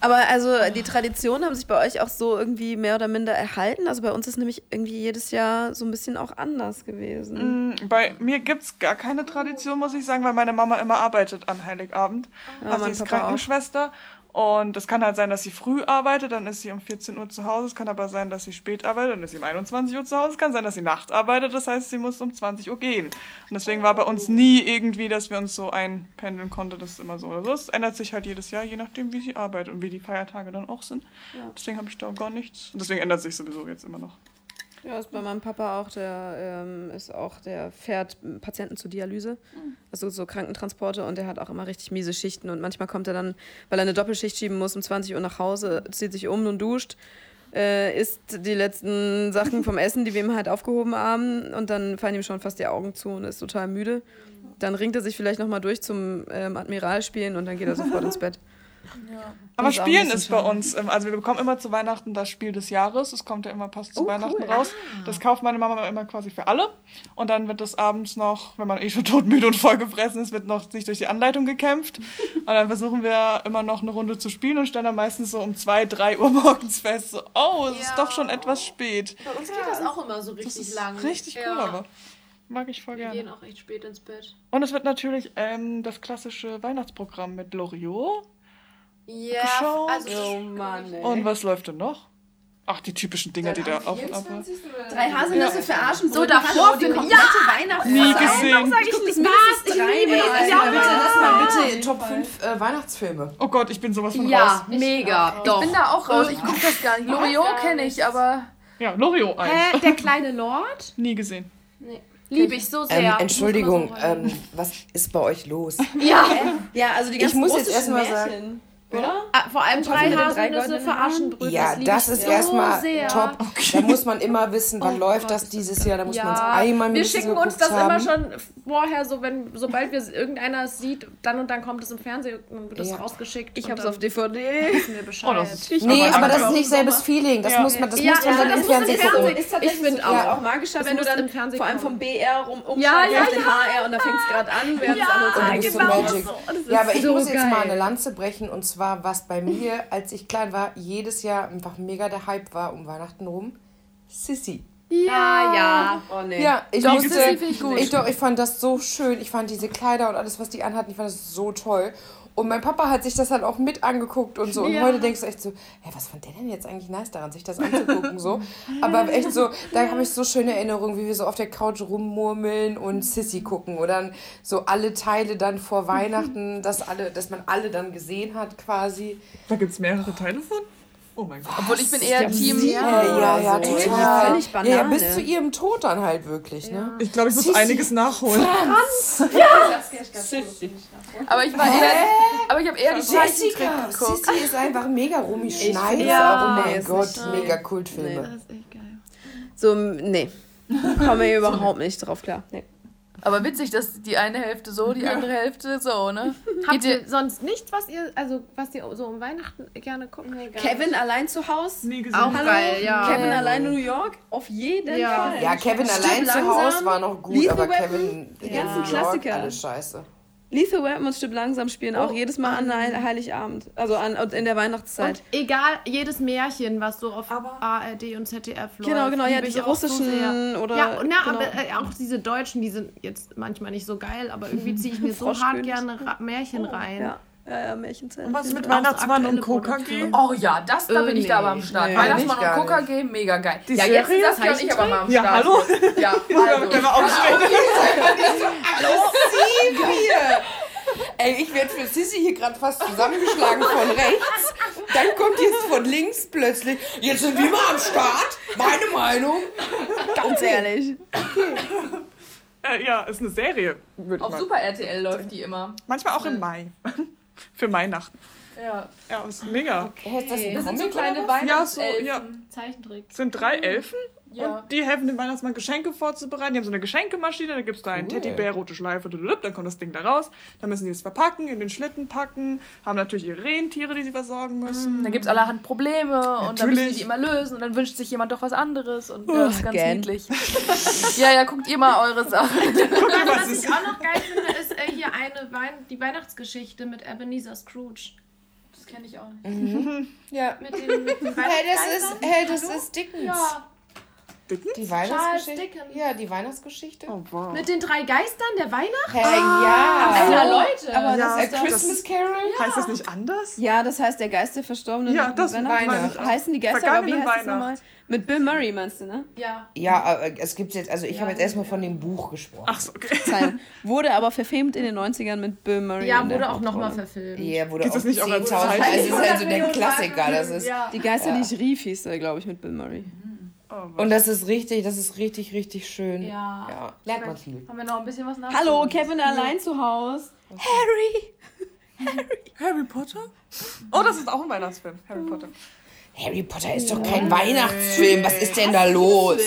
Aber also die Traditionen haben sich bei euch auch so irgendwie mehr oder minder erhalten. Also bei uns ist nämlich irgendwie jedes Jahr so ein bisschen auch anders gewesen. Mm, Bei mir gibt es gar keine Tradition, muss ich sagen, weil meine Mama immer arbeitet an Heiligabend. also mein sie ist Papa auch. Und es kann halt sein, dass sie früh arbeitet, dann ist sie um 14 Uhr zu Hause. Es kann aber sein, dass sie spät arbeitet, dann ist sie um 21 Uhr zu Hause. Es kann sein, dass sie nachts arbeitet, das heißt, sie muss um 20 Uhr gehen. Und deswegen war bei uns nie irgendwie, dass wir uns so einpendeln konnten. Das ist immer so oder so. Es ändert sich halt jedes Jahr, je nachdem, wie sie arbeitet und wie die Feiertage dann auch sind. Deswegen habe ich da gar nichts. Und deswegen ändert sich sowieso jetzt immer noch. Ja, ist bei meinem Papa auch, der ähm, ist auch, der fährt Patienten zur Dialyse, also so Krankentransporte und der hat auch immer richtig miese Schichten und manchmal kommt er dann, weil er eine Doppelschicht schieben muss, um 20 Uhr nach Hause, zieht sich um und duscht, äh, isst die letzten Sachen vom Essen, die wir ihm halt aufgehoben haben und dann fallen ihm schon fast die Augen zu und ist total müde. Dann ringt er sich vielleicht nochmal durch zum ähm, Admiral spielen und dann geht er sofort ins Bett. Aber Das Spielen ist bei uns, also wir bekommen immer zu Weihnachten das Spiel des Jahres. Es kommt ja immer passt zu Oh, Weihnachten cool. raus. Das kauft meine Mama immer quasi für alle. Und dann wird das abends noch, wenn man eh schon <laughs> todmüde und vollgefressen ist, wird noch sich durch die Anleitung gekämpft. Und dann versuchen wir immer noch eine Runde zu spielen und stellen dann meistens so um zwei, drei Uhr <laughs> morgens fest, so, oh, es ist doch schon etwas spät. Bei uns geht das auch immer so Das richtig ist lang. richtig cool, Ja. aber mag ich voll Wir gerne. gehen auch echt spät ins Bett. Und es wird natürlich ähm, das klassische Weihnachtsprogramm mit Loriot. Ja, Geschaut. also Oh Mann, ey. Und was läuft denn noch? Ach, die typischen Dinger, die da auf und ab. Drei Haselnüsse für Aschenbrödel. So davor finde komplette Weihnachtszeit. Nie gesehen. sag ich nicht mindestens dreimal. Ey, Ja, bitte, lass mal bitte Top 5 äh, Weihnachtsfilme. Oh Gott, ich bin sowas von raus. Ja, mega. Doch. Ich bin da auch raus. Ich gucke das gar nicht. Loriot kenne ich, aber Ja, Loriot 1. Hä, <laughs> der kleine Lord? Nie gesehen. Liebe ich so sehr. Ähm, Entschuldigung, ähm, was ist bei euch los? ja, Ja, also die Ich ganzen muss jetzt russischen erst mal Märchen, Oder? ah, vor allem drei mit Haselnüsse Haaren? Aschenbrödel. Ja, das ich ist so erstmal top. Da muss man immer wissen, wann läuft das dieses Jahr. Da muss man es einmal wir mindestens schicken uns das haben. immer schon vorher, so wenn, sobald wir irgendeiner es sieht, dann und dann kommt es im Fernsehen, dann wird es Ja. rausgeschickt. Ich und hab's dann auf DVD. wir. Oh, das ist Nee, aber aber das ist nicht selbes Feeling. Das Ja. muss man, das Ja, muss man ja, dann das im muss Fernsehen gucken. Ist tatsächlich Ich find so, auch. auch magischer, Das wenn du dann im Fernsehen vor allem vom BR rum Ja, umschaltest ja, auf den HR und da fängt es gerade an, während es andere Und. Das Ja, aber ich muss jetzt mal eine Lanze brechen. Und zwar, was bei mir, als ich klein war, jedes Jahr einfach mega der Hype war um Weihnachten rum. Sissy. Ja, ja. Oh nee. Ja, ich Doch, musste, ich gut. Ich, doch, ich fand das so schön. Ich fand diese Kleider und alles, was die anhatten, ich fand das so toll. Und mein Papa hat sich das halt auch mit angeguckt und so. Und Ja. heute denkst du echt so, hä, was fand der denn jetzt eigentlich nice daran, sich das anzugucken? so. Aber echt so, da habe ich so schöne Erinnerungen, wie wir so auf der Couch rummurmeln und Sissy gucken. Oder dann so alle Teile dann vor Weihnachten, dass, alle, dass man alle dann gesehen hat quasi. Da gibt es mehrere Teile von? Oh mein Gott. obwohl ich bin eher Team. Ja, ja, ja, so. total. Völlig Ja, ja, bis zu ihrem Tod dann halt wirklich, ne? Ich glaube, ich muss Sissi. einiges nachholen. Aber ich war eher, aber ich habe eher die Jessica. Sissy ist einfach mega Romy Schneider. ja, oh nee, mein Gott, mega Kultfilme. Das ist echt geil. So, nee. <laughs> Komme ich überhaupt nicht drauf klar. Nee. Aber witzig, dass die eine Hälfte so, die andere Hälfte so, ne? Habt Geht ihr, sonst nichts, was ihr, also was ihr so um Weihnachten gerne gucken? Kevin allein zu Hause? Nie gesehen. Auch Hallo? geil, ja. Kevin allein in New York? Auf jeden Ja. Fall. Ja, Kevin Stirb allein zu Hause war noch gut, Lethal aber Weapon, Kevin die ganzen New York, Klassiker. alles scheiße. Lethal Weapon und Stück langsam spielen auch Oh, jedes Mal an Heil Heiligabend. Also an, in der Weihnachtszeit. Und egal, jedes Märchen, was so auf ARD und ZDF läuft. Genau, genau, ja, diese auch so russischen sehr. oder- Ja, na, genau. aber äh, auch diese deutschen, die sind jetzt manchmal nicht so geil, aber irgendwie ziehe ich mir <laughs> so hart gerne Ra Märchen rein. Ja, ja, ja Märchenzeit. Und was mit Weihnachtsmann und? Produktion. oh ja, das, da bin ich da aber am Start. nee, Weihnachtsmann nicht, und nicht. G, mega geil. Die ja, jetzt Serie? ist das ja ich aber mal am Ja, Start. hallo? Ja, <laughs> Können wir also. mal aufstehen? <laughs> Ey, ich werde für Sissy hier gerade fast zusammengeschlagen von rechts. Dann kommt jetzt von links plötzlich, jetzt sind wir mal am Start. Meine Meinung. Ganz ehrlich. Äh, ja, ist eine Serie, Auf mal. Super RTL läuft die immer. Manchmal auch im Mai. Für Weihnachten. Ja. Ja, ist mega. Ist das sind so kleine was? Ja, so, Weihnachtselfen. ja. Zeichentrick. Sind drei Elfen Ja. und die helfen dem Weihnachtsmann Geschenke vorzubereiten. Die haben so eine Geschenkemaschine, da gibt es da einen Cool. Teddybär, rote Schleife, dann kommt das Ding da raus. Dann müssen die es verpacken, in den Schlitten packen, haben natürlich ihre Rentiere, die sie versorgen müssen. Dann gibt es allerhand Probleme und dann müssen die Natürlich. die immer lösen und dann wünscht sich jemand doch was anderes und ja, das ist ganz again. niedlich. <laughs> ja, ja, guckt ihr mal eure Sachen. Was ich auch noch geil finde, ist äh, hier eine Wein die Weihnachtsgeschichte mit Ebenezer Scrooge. Das kenne ich auch nicht. <laughs> Ja. Mit den, mit den Hey, das ist, hey, das ist Dickens. Ja, Die Charles Weihnachtsgeschichte. Dickens. Ja, die Weihnachtsgeschichte. Oh, wow. Mit den drei Geistern der Weihnacht? Hey, ja. Alter, Leute. Aber Ja, das ist Christmas Carol? Heißt das nicht anders? Ja, das heißt der Geist der Verstorbenen. Ja, das ich. Heißen die Geister, aber wie heißt das Weihnacht. nochmal? Mit Bill Murray meinst du, ne? Ja. Ja, aber es gibt jetzt, also ich habe jetzt erstmal von dem Buch gesprochen. Ach so, okay. Wurde aber verfilmt in den 90ern mit Bill Murray. Ja, wurde auch nochmal verfilmt. Ja, wurde Gibt auch es nicht auch als 10.000 Also es ist also der Klassiker. Das ist. Ja. Die Geister, die ich rief, hieß er, glaube ich, mit Bill Murray. Und das ist richtig, das ist richtig, richtig schön. Ja. Ja, lernt man viel. Haben wir noch ein bisschen was nach? Hallo, Kevin allein zu Hause. Harry! <laughs> Harry Potter? Oh, das ist auch ein Weihnachtsfilm. Harry Potter. Harry Potter ist doch kein Weihnachtsfilm. Was ist denn da los?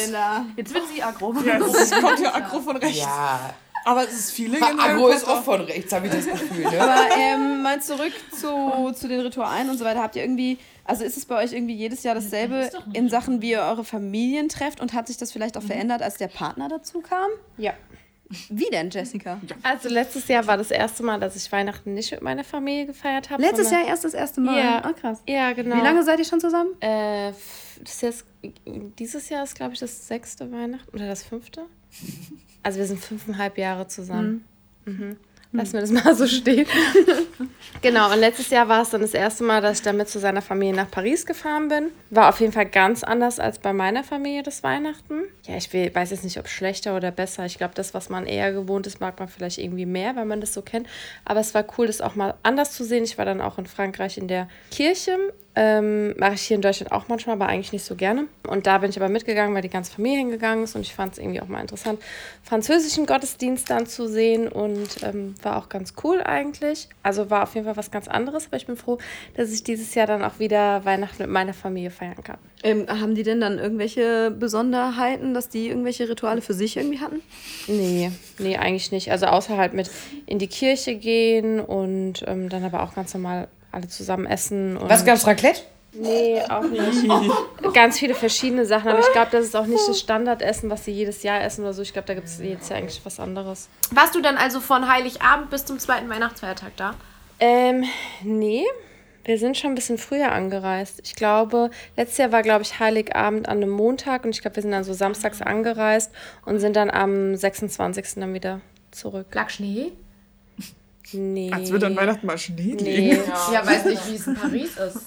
Jetzt wird sie aggro. Ja, es kommt ja aggro von rechts. Ja, Aber es ist in Harry Agro ist auch von rechts, habe ich das Gefühl. Ne? Aber ähm, mal zurück zu, zu den Ritualen und so weiter. Habt ihr irgendwie, also ist es bei euch irgendwie jedes Jahr dasselbe in Sachen, wie ihr eure Familien trefft und hat sich das vielleicht auch verändert, als der Partner dazu kam? Ja. Wie denn, Jessica? Also letztes Jahr war das erste Mal, dass ich Weihnachten nicht mit meiner Familie gefeiert habe. Letztes Jahr erst das erste Mal. Ja. Ah, krass. Ja, genau. Wie lange seid ihr schon zusammen? Äh, das ist dieses Jahr ist, glaube ich, das sechste Weihnachten oder das fünfte. <laughs> Also wir sind fünfeinhalb Jahre zusammen. Mhm. Lassen wir das mal so stehen. <laughs> genau, und letztes Jahr war es dann das erste Mal, dass ich dann mit zu seiner Familie nach Paris gefahren bin. War auf jeden Fall ganz anders als bei meiner Familie das Weihnachten. Ja, ich weiß jetzt nicht, ob schlechter oder besser. Ich glaube, das, was man eher gewohnt ist, mag man vielleicht irgendwie mehr, weil man das so kennt. Aber es war cool, das auch mal anders zu sehen. Ich war dann auch in Frankreich in der Kirche. Ähm, mache ich hier in Deutschland auch manchmal, aber eigentlich nicht so gerne. Und da bin ich aber mitgegangen, weil die ganze Familie hingegangen ist und ich fand es irgendwie auch mal interessant, französischen Gottesdienst dann zu sehen und ähm, war auch ganz cool eigentlich. Also war auf jeden Fall was ganz anderes, aber ich bin froh, dass ich dieses Jahr dann auch wieder Weihnachten mit meiner Familie feiern kann. Ähm, haben die denn dann irgendwelche Besonderheiten, dass die irgendwelche Rituale für sich irgendwie hatten? Nee, nee, eigentlich nicht. Also außer halt mit in die Kirche gehen und ähm, dann aber auch ganz normal alle zusammen essen. Und Was gab's Raclette? Nee, auch nicht. <laughs> Ganz viele verschiedene Sachen, aber ich glaube, das ist auch nicht das Standardessen, was sie jedes Jahr essen oder so. Ich glaube, da gibt es jedes Jahr eigentlich was anderes. Warst du dann also von Heiligabend bis zum zweiten Weihnachtsfeiertag da? Ähm, nee. Wir sind schon ein bisschen früher angereist. Ich glaube, letztes Jahr war, glaube ich, Heiligabend an einem Montag und ich glaube, wir sind dann so samstags angereist und sind dann am 26. dann wieder zurück. Lag Schnee? Nee. Als würde an Weihnachten mal Schnee liegen. Nee. Ja, weiß nicht, wie es in Paris ist.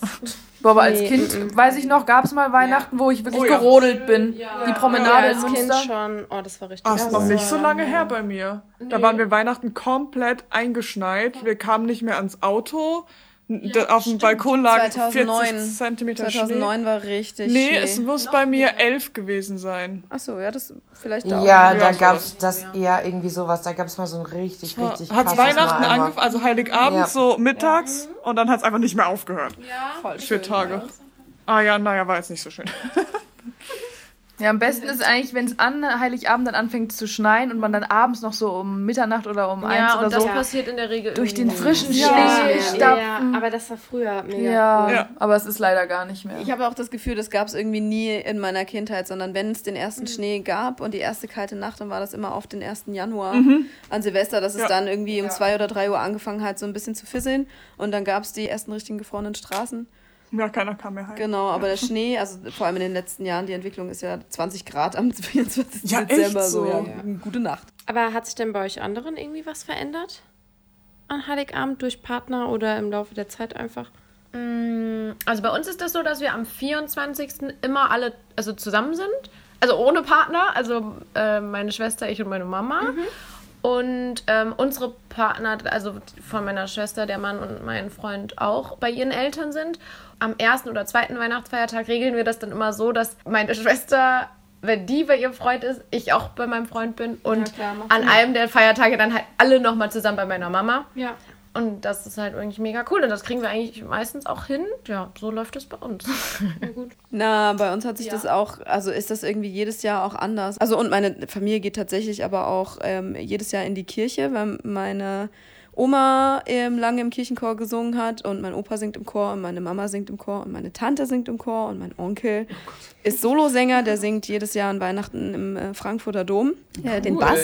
Boah, aber als Nee, Kind, weiß ich noch, gab es mal Weihnachten, wo ich wirklich Oh ja. gerodelt bin. Die Ja, Promenade als in Kind Münster. schon. Oh, das war richtig. Ah, ist krass. noch nicht so lange her bei mir. Da waren wir Weihnachten komplett eingeschneit. Wir kamen nicht mehr ans Auto. Da auf dem Balkon lag 2009. 40 Zentimeter 2009 war richtig Schnee. Nee, Schnee. es muss bei mir elf gewesen sein. Achso, ja, das vielleicht auch. Ja, Ja, da so gab's das, ja, irgendwie sowas. Da gab's mal so ein richtig, richtig Hat Weihnachten angefangen, also Heiligabend Ja. so mittags und dann hat es einfach nicht mehr aufgehört. voll Vier Tage. Ah ja, naja, war jetzt nicht so schön. <laughs> Ja, am besten ist eigentlich, wenn es an Heiligabend dann anfängt zu schneien und man dann abends noch so um Mitternacht oder um eins Ja, oder und das so passiert in der Regel durch den frischen. Schnee Ja, stapfen. aber das war früher mega Ja, cool. Ja. aber es ist leider gar nicht mehr. Ich habe auch das Gefühl, das gab es irgendwie nie in meiner Kindheit, sondern wenn es den Mhm. ersten Schnee gab und die erste kalte Nacht, dann war das immer auf den 1. Januar an Silvester, dass es Mhm. Ja. dann irgendwie um zwei oder drei Uhr angefangen hat, so ein bisschen zu fisseln. Und dann gab es die ersten richtigen gefrorenen Straßen. Ja, keiner kam mehr heim. Genau, aber der Schnee, also vor allem in den letzten Jahren, die Entwicklung ist ja 20 Grad am <laughs> 24. Ja, echt Dezember. so. ja, Gute Nacht. Aber hat sich denn bei euch anderen irgendwie was verändert? An Heiligabend durch Partner oder im Laufe der Zeit einfach? Also bei uns ist das so, dass wir am 24. immer alle also zusammen sind. Also ohne Partner. Also äh, meine Schwester, ich und meine Mama. Und ähm, unsere Partner, also von meiner Schwester, der Mann und mein Freund auch bei ihren Eltern sind. Am ersten oder zweiten Weihnachtsfeiertag regeln wir das dann immer so, dass meine Schwester, wenn die bei ihrem Freund ist, ich auch bei meinem Freund bin. Und klar, an einem der Feiertage dann halt alle nochmal zusammen bei meiner Mama. Ja. Und das ist halt eigentlich mega cool. Und das kriegen wir eigentlich meistens auch hin. Ja, so läuft es bei uns. <laughs> Na, bei uns hat sich das auch, also ist das irgendwie jedes Jahr auch anders. Also und meine Familie geht tatsächlich aber auch ähm, jedes Jahr in die Kirche, weil meine Oma ähm, lange im Kirchenchor gesungen hat und mein Opa singt im Chor und meine Mama singt im Chor und meine Tante singt im Chor und mein Onkel ist Solosänger, der singt jedes Jahr an Weihnachten im äh, Frankfurter Dom, äh, den Bass.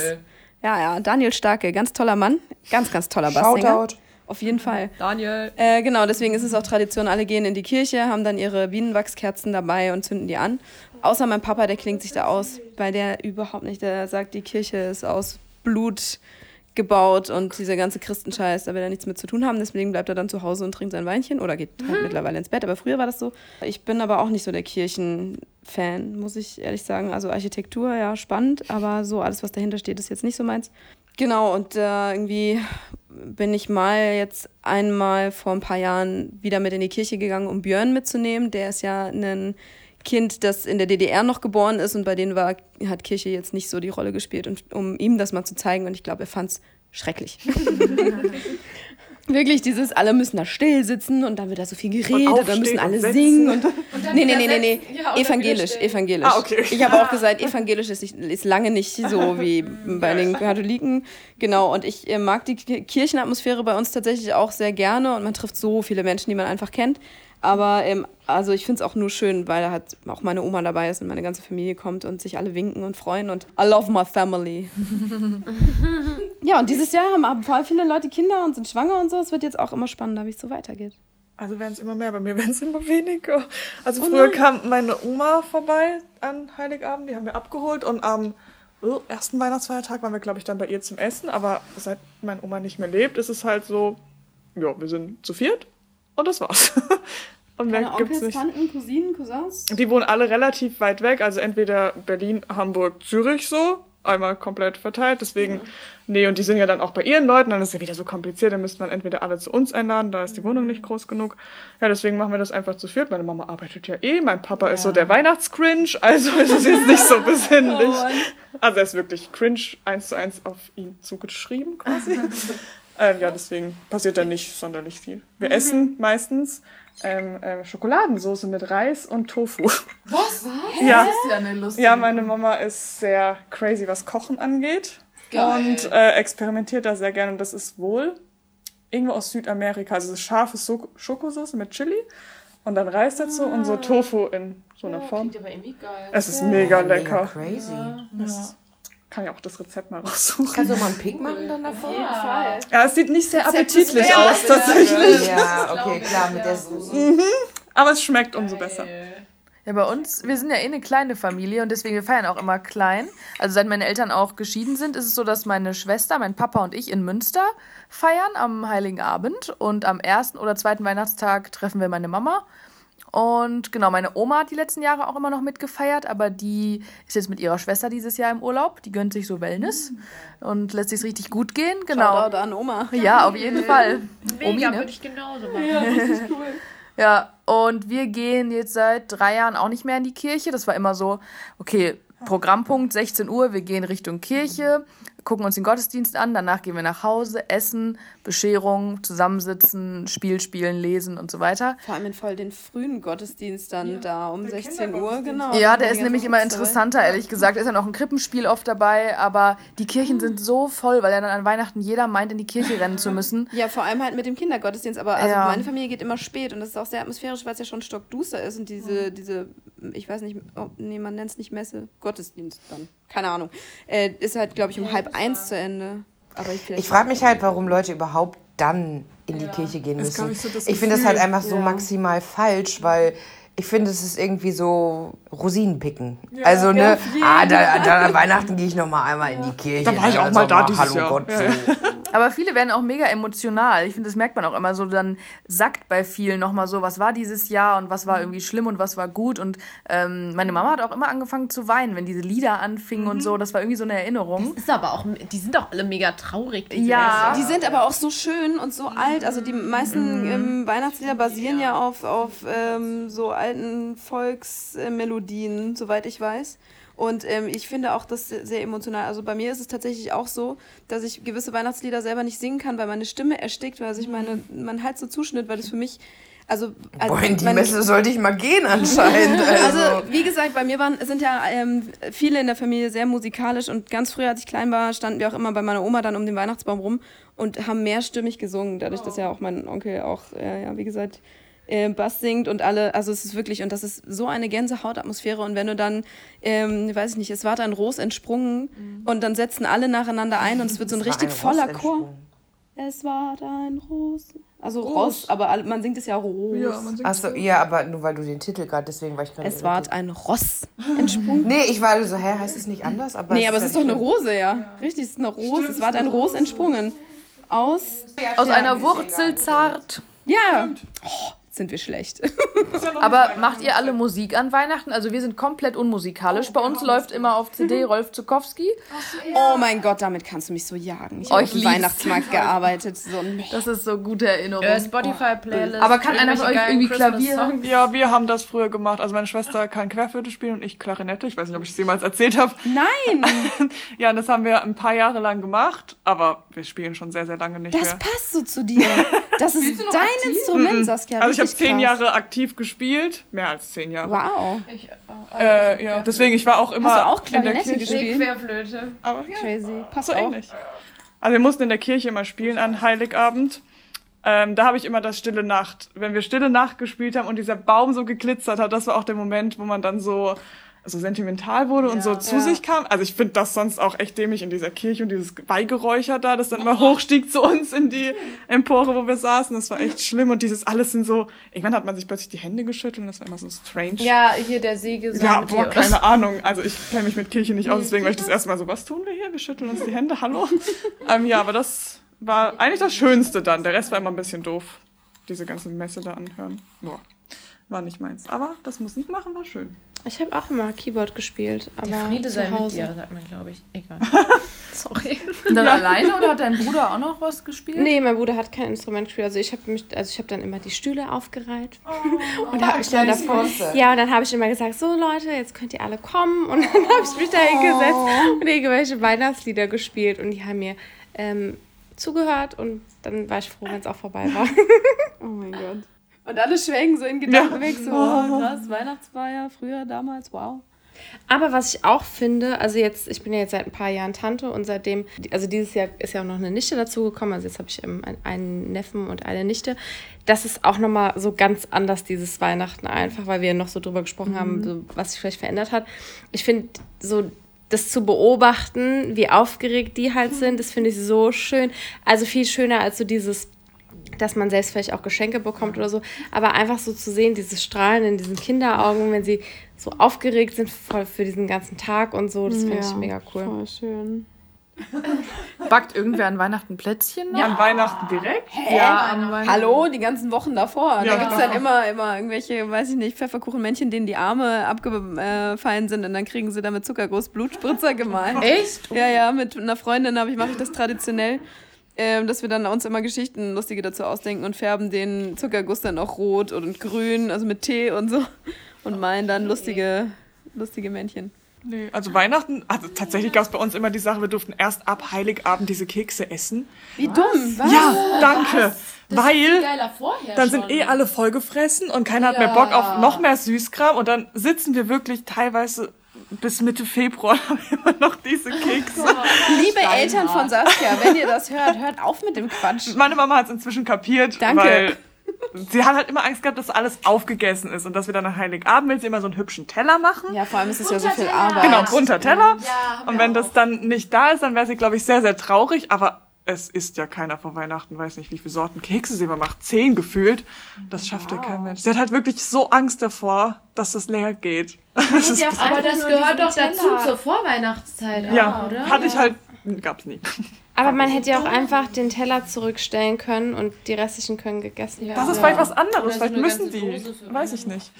Ja, ja, Daniel Starke, ganz toller Mann, ganz, ganz toller Basssänger. Shoutout. Auf jeden Fall. Daniel. Äh, genau, deswegen ist es auch Tradition, alle gehen in die Kirche, haben dann ihre Bienenwachskerzen dabei und zünden die an. Außer mein Papa, der klingt sich da aus, weil der überhaupt nicht, der sagt, die Kirche ist aus Blut gebaut und dieser ganze Christenscheiß, da will er nichts mit zu tun haben. Deswegen bleibt er dann zu Hause und trinkt sein Weinchen oder geht halt mittlerweile ins Bett. Aber früher war das so. Ich bin aber auch nicht so der Kirchenfan, muss ich ehrlich sagen. Also Architektur, ja, spannend, aber so alles, was dahinter steht, ist jetzt nicht so meins. Genau, und äh, irgendwie bin ich mal jetzt einmal vor ein paar Jahren wieder mit in die Kirche gegangen, um Björn mitzunehmen. Der ist ja ein Kind, das in der DDR noch geboren ist und bei denen war, hat Kirche jetzt nicht so die Rolle gespielt, und, um ihm das mal zu zeigen. Und ich glaube, er fand es schrecklich. <laughs> Wirklich dieses, alle müssen da still sitzen und dann wird da so viel geredet, und dann müssen alle singen <laughs> und. nee, nee, nee, nee, nee. evangelisch, evangelisch. Ah, okay. Ich habe auch <laughs> gesagt, evangelisch ist, nicht, ist lange nicht so wie bei den Katholiken. Genau, und ich äh, mag die Ki- Kirchenatmosphäre bei uns tatsächlich auch sehr gerne und man trifft so viele Menschen, die man einfach kennt. Aber ähm, also ich finde es auch nur schön, weil da halt auch meine Oma dabei ist und meine ganze Familie kommt und sich alle winken und freuen und I love my family. <laughs> ja, und dieses Jahr haben voll viele Leute Kinder und sind schwanger und so. Es wird jetzt auch immer spannender, wie es so weitergeht. Also werden es immer mehr, bei mir werden es immer weniger. Also früher kam meine Oma vorbei an Heiligabend, die haben wir abgeholt und am äh, ersten Weihnachtsfeiertag waren wir, glaube ich, dann bei ihr zum Essen. Aber seit meine Oma nicht mehr lebt, ist es halt so, ja, wir sind zu viert und das war's. <laughs> Und mehr gibt's nicht. Tanten, Cousinen, Cousins? Die wohnen alle relativ weit weg, also entweder Berlin, Hamburg, Zürich so, einmal komplett verteilt. Deswegen, nee, und die sind ja dann auch bei ihren Leuten, dann ist es ja wieder so kompliziert, dann müsste man entweder alle zu uns einladen, da ist die Wohnung nicht groß genug. Ja, deswegen machen wir das einfach zu viert. Meine Mama arbeitet ja eh, mein Papa ist so der Weihnachtscringe, also ist es jetzt nicht so <laughs> besinnlich. Also er ist wirklich cringe eins zu eins auf ihn zugeschrieben quasi. <laughs> ähm, ja, deswegen passiert da nicht sonderlich viel. Wir essen meistens ähm, ähm, Schokoladensoße mit Reis und Tofu. Was? Ja. Das ist ja eine lustige. Ja, meine Mama ist sehr crazy, was Kochen angeht. Und äh, experimentiert da sehr gerne. Und das ist wohl irgendwo aus Südamerika. Also es ist scharfe so Schokosauce mit Chili und dann Reis dazu und so Tofu in so einer Form. Klingt aber irgendwie geil. Es ist mega Mega lecker. crazy. Kann ich auch das Rezept mal <laughs> raussuchen. Kannst du mal einen Pick machen dann davon? Ja, es sieht nicht sehr appetitlich aus, tatsächlich. Ja, okay, klar, mit der Soße. Aber es schmeckt umso besser. Ja, bei uns, wir sind ja eh eine kleine Familie und deswegen, wir feiern auch immer klein. Also seit meine Eltern auch geschieden sind, ist es so, dass meine Schwester, mein Papa und ich in Münster feiern am Heiligen Abend und am ersten oder zweiten Weihnachtstag treffen wir meine Mama. Und genau, meine Oma hat die letzten Jahre auch immer noch mitgefeiert, aber die ist jetzt mit ihrer Schwester dieses Jahr im Urlaub. Die gönnt sich so Wellness und lässt sich richtig gut gehen. Genau. Shoutout an Oma. Ja, auf jeden Fall. Omi, Mega, ne? würde ich genauso machen. <laughs> Ja, und wir gehen jetzt seit drei Jahren auch nicht mehr in die Kirche. Das war immer so, okay, Programmpunkt 16 Uhr, wir gehen Richtung Kirche, gucken uns den Gottesdienst an, danach gehen wir nach Hause, essen, Bescherung, zusammensitzen, Spiel spielen, lesen und so weiter. Vor allem in voll den frühen Gottesdienst dann da um 16 Uhr, genau. Ja, der ist nämlich immer interessanter, ehrlich gesagt. Ist ja noch ein Krippenspiel oft dabei, aber die Kirchen sind so voll, weil ja dann an Weihnachten jeder meint, in die Kirche <laughs> rennen zu müssen. Ja, vor allem halt mit dem Kindergottesdienst. Aber also Ja. meine Familie geht immer spät und das ist auch sehr atmosphärisch, weil es ja schon stockduster ist und diese, diese, ich weiß nicht, oh, nee, man nennt es nicht Messe, Gottesdienst dann. Keine Ahnung. Äh, ist halt, glaube ich, um halb eins zu Ende. Aber ich, Ich frage mich halt, warum Leute überhaupt dann in die Kirche gehen müssen. ich, so ich finde das halt einfach so maximal falsch, weil ich finde, es ist irgendwie so Rosinenpicken. also, ne, ah, da, da an Weihnachten gehe ich noch mal einmal in die Kirche. Da war ich ne, auch also mal da dieses Hallo Jahr. Gott. Ja, so. Aber viele werden auch mega emotional. Ich finde, das merkt man auch immer so. Dann sackt bei vielen nochmal so, was war dieses Jahr und was war irgendwie schlimm und was war gut. Und ähm, meine Mama hat auch immer angefangen zu weinen, wenn diese Lieder anfingen und so. Das war irgendwie so eine Erinnerung. Ist aber auch, die sind doch alle mega traurig. diese Ja. Die sind aber auch so schön und so alt. Also die meisten ähm, Weihnachtslieder basieren ja auf, auf ähm, so alten Volksmelodien, soweit ich weiß. Und ähm, ich finde auch das sehr emotional. Also bei mir ist es tatsächlich auch so, dass ich gewisse Weihnachtslieder selber nicht singen kann, weil meine Stimme erstickt, weil sich meine, mein Hals so zuschnitt, weil das für mich. Also, also Boah, in die meine- Messe sollte ich mal gehen anscheinend. <laughs> Also, also, wie gesagt, bei mir waren, sind ja ähm, viele in der Familie sehr musikalisch und ganz früher, als ich klein war, standen wir auch immer bei meiner Oma dann um den Weihnachtsbaum rum und haben mehrstimmig gesungen, dadurch, dass ja auch mein Onkel auch, äh, ja, wie gesagt, äh, Bass singt und alle, also es ist wirklich, und das ist so eine Gänsehautatmosphäre und wenn du dann, ähm, weiß ich nicht, es war dann Ros entsprungen und dann setzen alle nacheinander ein und es wird so ein <laughs> es richtig ein voller Chor. Es war ein Ros. Also Ross, aber alle- man singt es ja Ros. Ja, Achso, ja, aber nur weil du den Titel gerade, deswegen war ich gerade. es war ein Ross entsprungen. Nee, ich war so, hä, heißt es nicht anders? Aber Nee, aber es ist doch eine Rose, ja. Richtig, es ist eine Rose. Es war ein Ros entsprungen. Aus. Aus einer Wurzel zart. Ja. Oh, sind wir schlecht. Aber macht ihr alle Musik an Weihnachten? Also wir sind komplett unmusikalisch. Bei uns läuft immer auf CD Rolf Zukowski. Oh mein Gott, damit kannst du mich so jagen. Ich habe lieb's. Weihnachtsmarkt gearbeitet. So, nee. Das ist so gute Erinnerung. Äh, Spotify-Playlist. Aber kann einer von euch irgendwie Klavier? Ja, wir haben das früher gemacht. Also meine Schwester kann Querflöte spielen und ich Klarinette. Ich weiß nicht, ob ich es jemals erzählt habe. Nein, <laughs> Ja, das haben wir ein paar Jahre lang gemacht, aber wir spielen schon sehr, sehr lange nicht das mehr. passt so zu dir. Das ist dein Instrument, Saskia. Also ich habe richtig zehn krass. Jahre aktiv gespielt, mehr als zehn Jahre. Wow. Äh, ja, deswegen ich war auch immer Hast du auch in der Klarinette Kirche. gespielt? Querflöte. Aber ja, Crazy. Passt so auch. ähnlich. Also wir mussten in der Kirche immer spielen an Heiligabend. Ähm, da habe ich immer das Stille Nacht. Wenn wir Stille Nacht gespielt haben und dieser Baum so geglitzert hat, das war auch der Moment, wo man dann so so sentimental wurde und so zu sich kam. Also ich finde das sonst auch echt dämlich in dieser Kirche und dieses Weihgeräucher da, das dann immer hochstieg zu uns in die <laughs> Empore, wo wir saßen. Das war echt schlimm und dieses alles sind so, irgendwann hat man sich plötzlich die Hände geschüttelt und das war immer so strange. Ja, hier der Siegesang. Ja, boah, dir. keine Ahnung. Also ich kenne mich mit Kirche nicht aus, deswegen war ich das erste Mal so, was tun wir hier? Wir schütteln uns die Hände, hallo? <laughs> ähm, ja, aber das war eigentlich das Schönste dann. Der Rest war immer ein bisschen doof. Diese ganze Messe da anhören. Boah, war nicht meins. Aber das muss nicht machen, war schön. Ich habe auch immer Keyboard gespielt, aber Friede zu sei mit dir, sagt man, glaube ich. Egal. <laughs> Sorry. Und dann alleine oder hat dein Bruder auch noch was gespielt? Nee, mein Bruder hat kein Instrument gespielt. Also ich habe mich, also ich habe dann immer die Stühle aufgereiht <laughs> und habe mich dann davor, Konzert. ja, und dann habe ich immer gesagt, so Leute, jetzt könnt ihr alle kommen und dann habe ich mich da hingesetzt und irgendwelche Weihnachtslieder gespielt und die haben mir ähm, zugehört und dann war ich froh, wenn es auch vorbei war. <laughs> Oh mein Gott. Und alle schwelgen so in Gedanken weg, so oh, krass, Weihnachtsfeier, früher, damals, wow. Aber was ich auch finde, also jetzt, ich bin ja jetzt seit ein paar Jahren Tante und seitdem, also dieses Jahr ist ja auch noch eine Nichte dazugekommen, also jetzt habe ich ähm, ein- einen Neffen und eine Nichte. Das ist auch nochmal so ganz anders, dieses Weihnachten einfach, weil wir noch so drüber gesprochen haben, so, was sich vielleicht verändert hat. Ich finde so das zu beobachten, wie aufgeregt die halt sind, das finde ich so schön. Also viel schöner als so dieses dass man selbst vielleicht auch Geschenke bekommt oder so, aber einfach so zu sehen, dieses Strahlen in diesen Kinderaugen, wenn sie so aufgeregt sind voll für diesen ganzen Tag und so, das finde ich mega cool. Voll schön. <laughs> Backt irgendwer an Weihnachten Plätzchen noch? An Weihnachten direkt? Ja, an Weihnachten. Hallo, die ganzen Wochen davor. Ja, da gibt es dann genau. immer, immer irgendwelche, weiß ich nicht, Pfefferkuchenmännchen, denen die Arme abgefallen sind und dann kriegen sie damit Zuckerguss Blutspritzer <laughs> gemalt. Echt? Ja, ja, mit einer Freundin habe ich, mache ich das traditionell, ähm, dass wir dann uns immer Geschichten lustige dazu ausdenken und färben den Zuckerguss dann auch rot und grün, also mit Tee und so und malen dann lustige, lustige Männchen. Nee, also Weihnachten, also tatsächlich gab es bei uns immer die Sache, wir durften erst ab Heiligabend diese Kekse essen. Wie dumm, was? Ja, danke. Weil Geiler vorher dann sind eh alle vollgefressen und keiner hat mehr Bock auf noch mehr Süßkram und dann sitzen wir wirklich teilweise bis Mitte Februar <laughs> haben wir immer noch diese Kekse. Liebe Eltern von Saskia, wenn ihr das hört, hört auf mit dem Quatsch. Meine Mama hat es inzwischen kapiert, Danke. weil sie hat halt immer Angst gehabt, dass alles aufgegessen ist und dass wir dann nach Heiligabend will sie immer so einen hübschen Teller machen. Ja, vor allem ist es ja so viel Arbeit. Genau, bunter Teller. und wenn das dann nicht da ist, dann wäre sie, glaube ich, sehr, sehr traurig. Aber es isst ja keiner vor Weihnachten, weiß nicht, wie viele Sorten Kekse sie immer macht. Zehn gefühlt. Das schafft ja kein Mensch. Sie hat halt wirklich so Angst davor, dass das leer geht. <laughs> Das ist, Aber das gehört doch dazu zur Vorweihnachtszeit, ja, auch, oder? hatte ich halt, gab's nie. Aber man hätte ja auch einfach den Teller zurückstellen können und die restlichen können gegessen werden. Das ist vielleicht was anderes. So Vielleicht müssen die. Weiß ich nicht.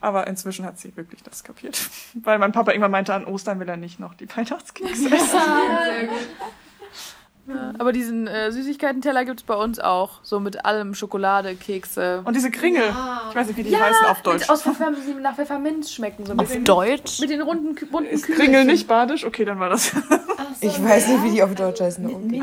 Aber inzwischen hat sie wirklich das kapiert. <laughs> Weil mein Papa irgendwann meinte, an Ostern will er nicht noch die Weihnachtskekse essen. Aber diesen äh, Süßigkeiten-Teller gibt es bei uns auch. So mit allem Schokolade, Kekse. Und diese Kringel. Ich weiß nicht, wie die heißen auf Deutsch. Mit, aus Pfeffer, die nach Pfefferminz schmecken. So ein bisschen. Deutsch? Mit den runden, bunten Ist Kügelchen. Kringel nicht badisch? Okay, dann war das. Ich weiß nicht, wie die auf Deutsch heißen. Okay.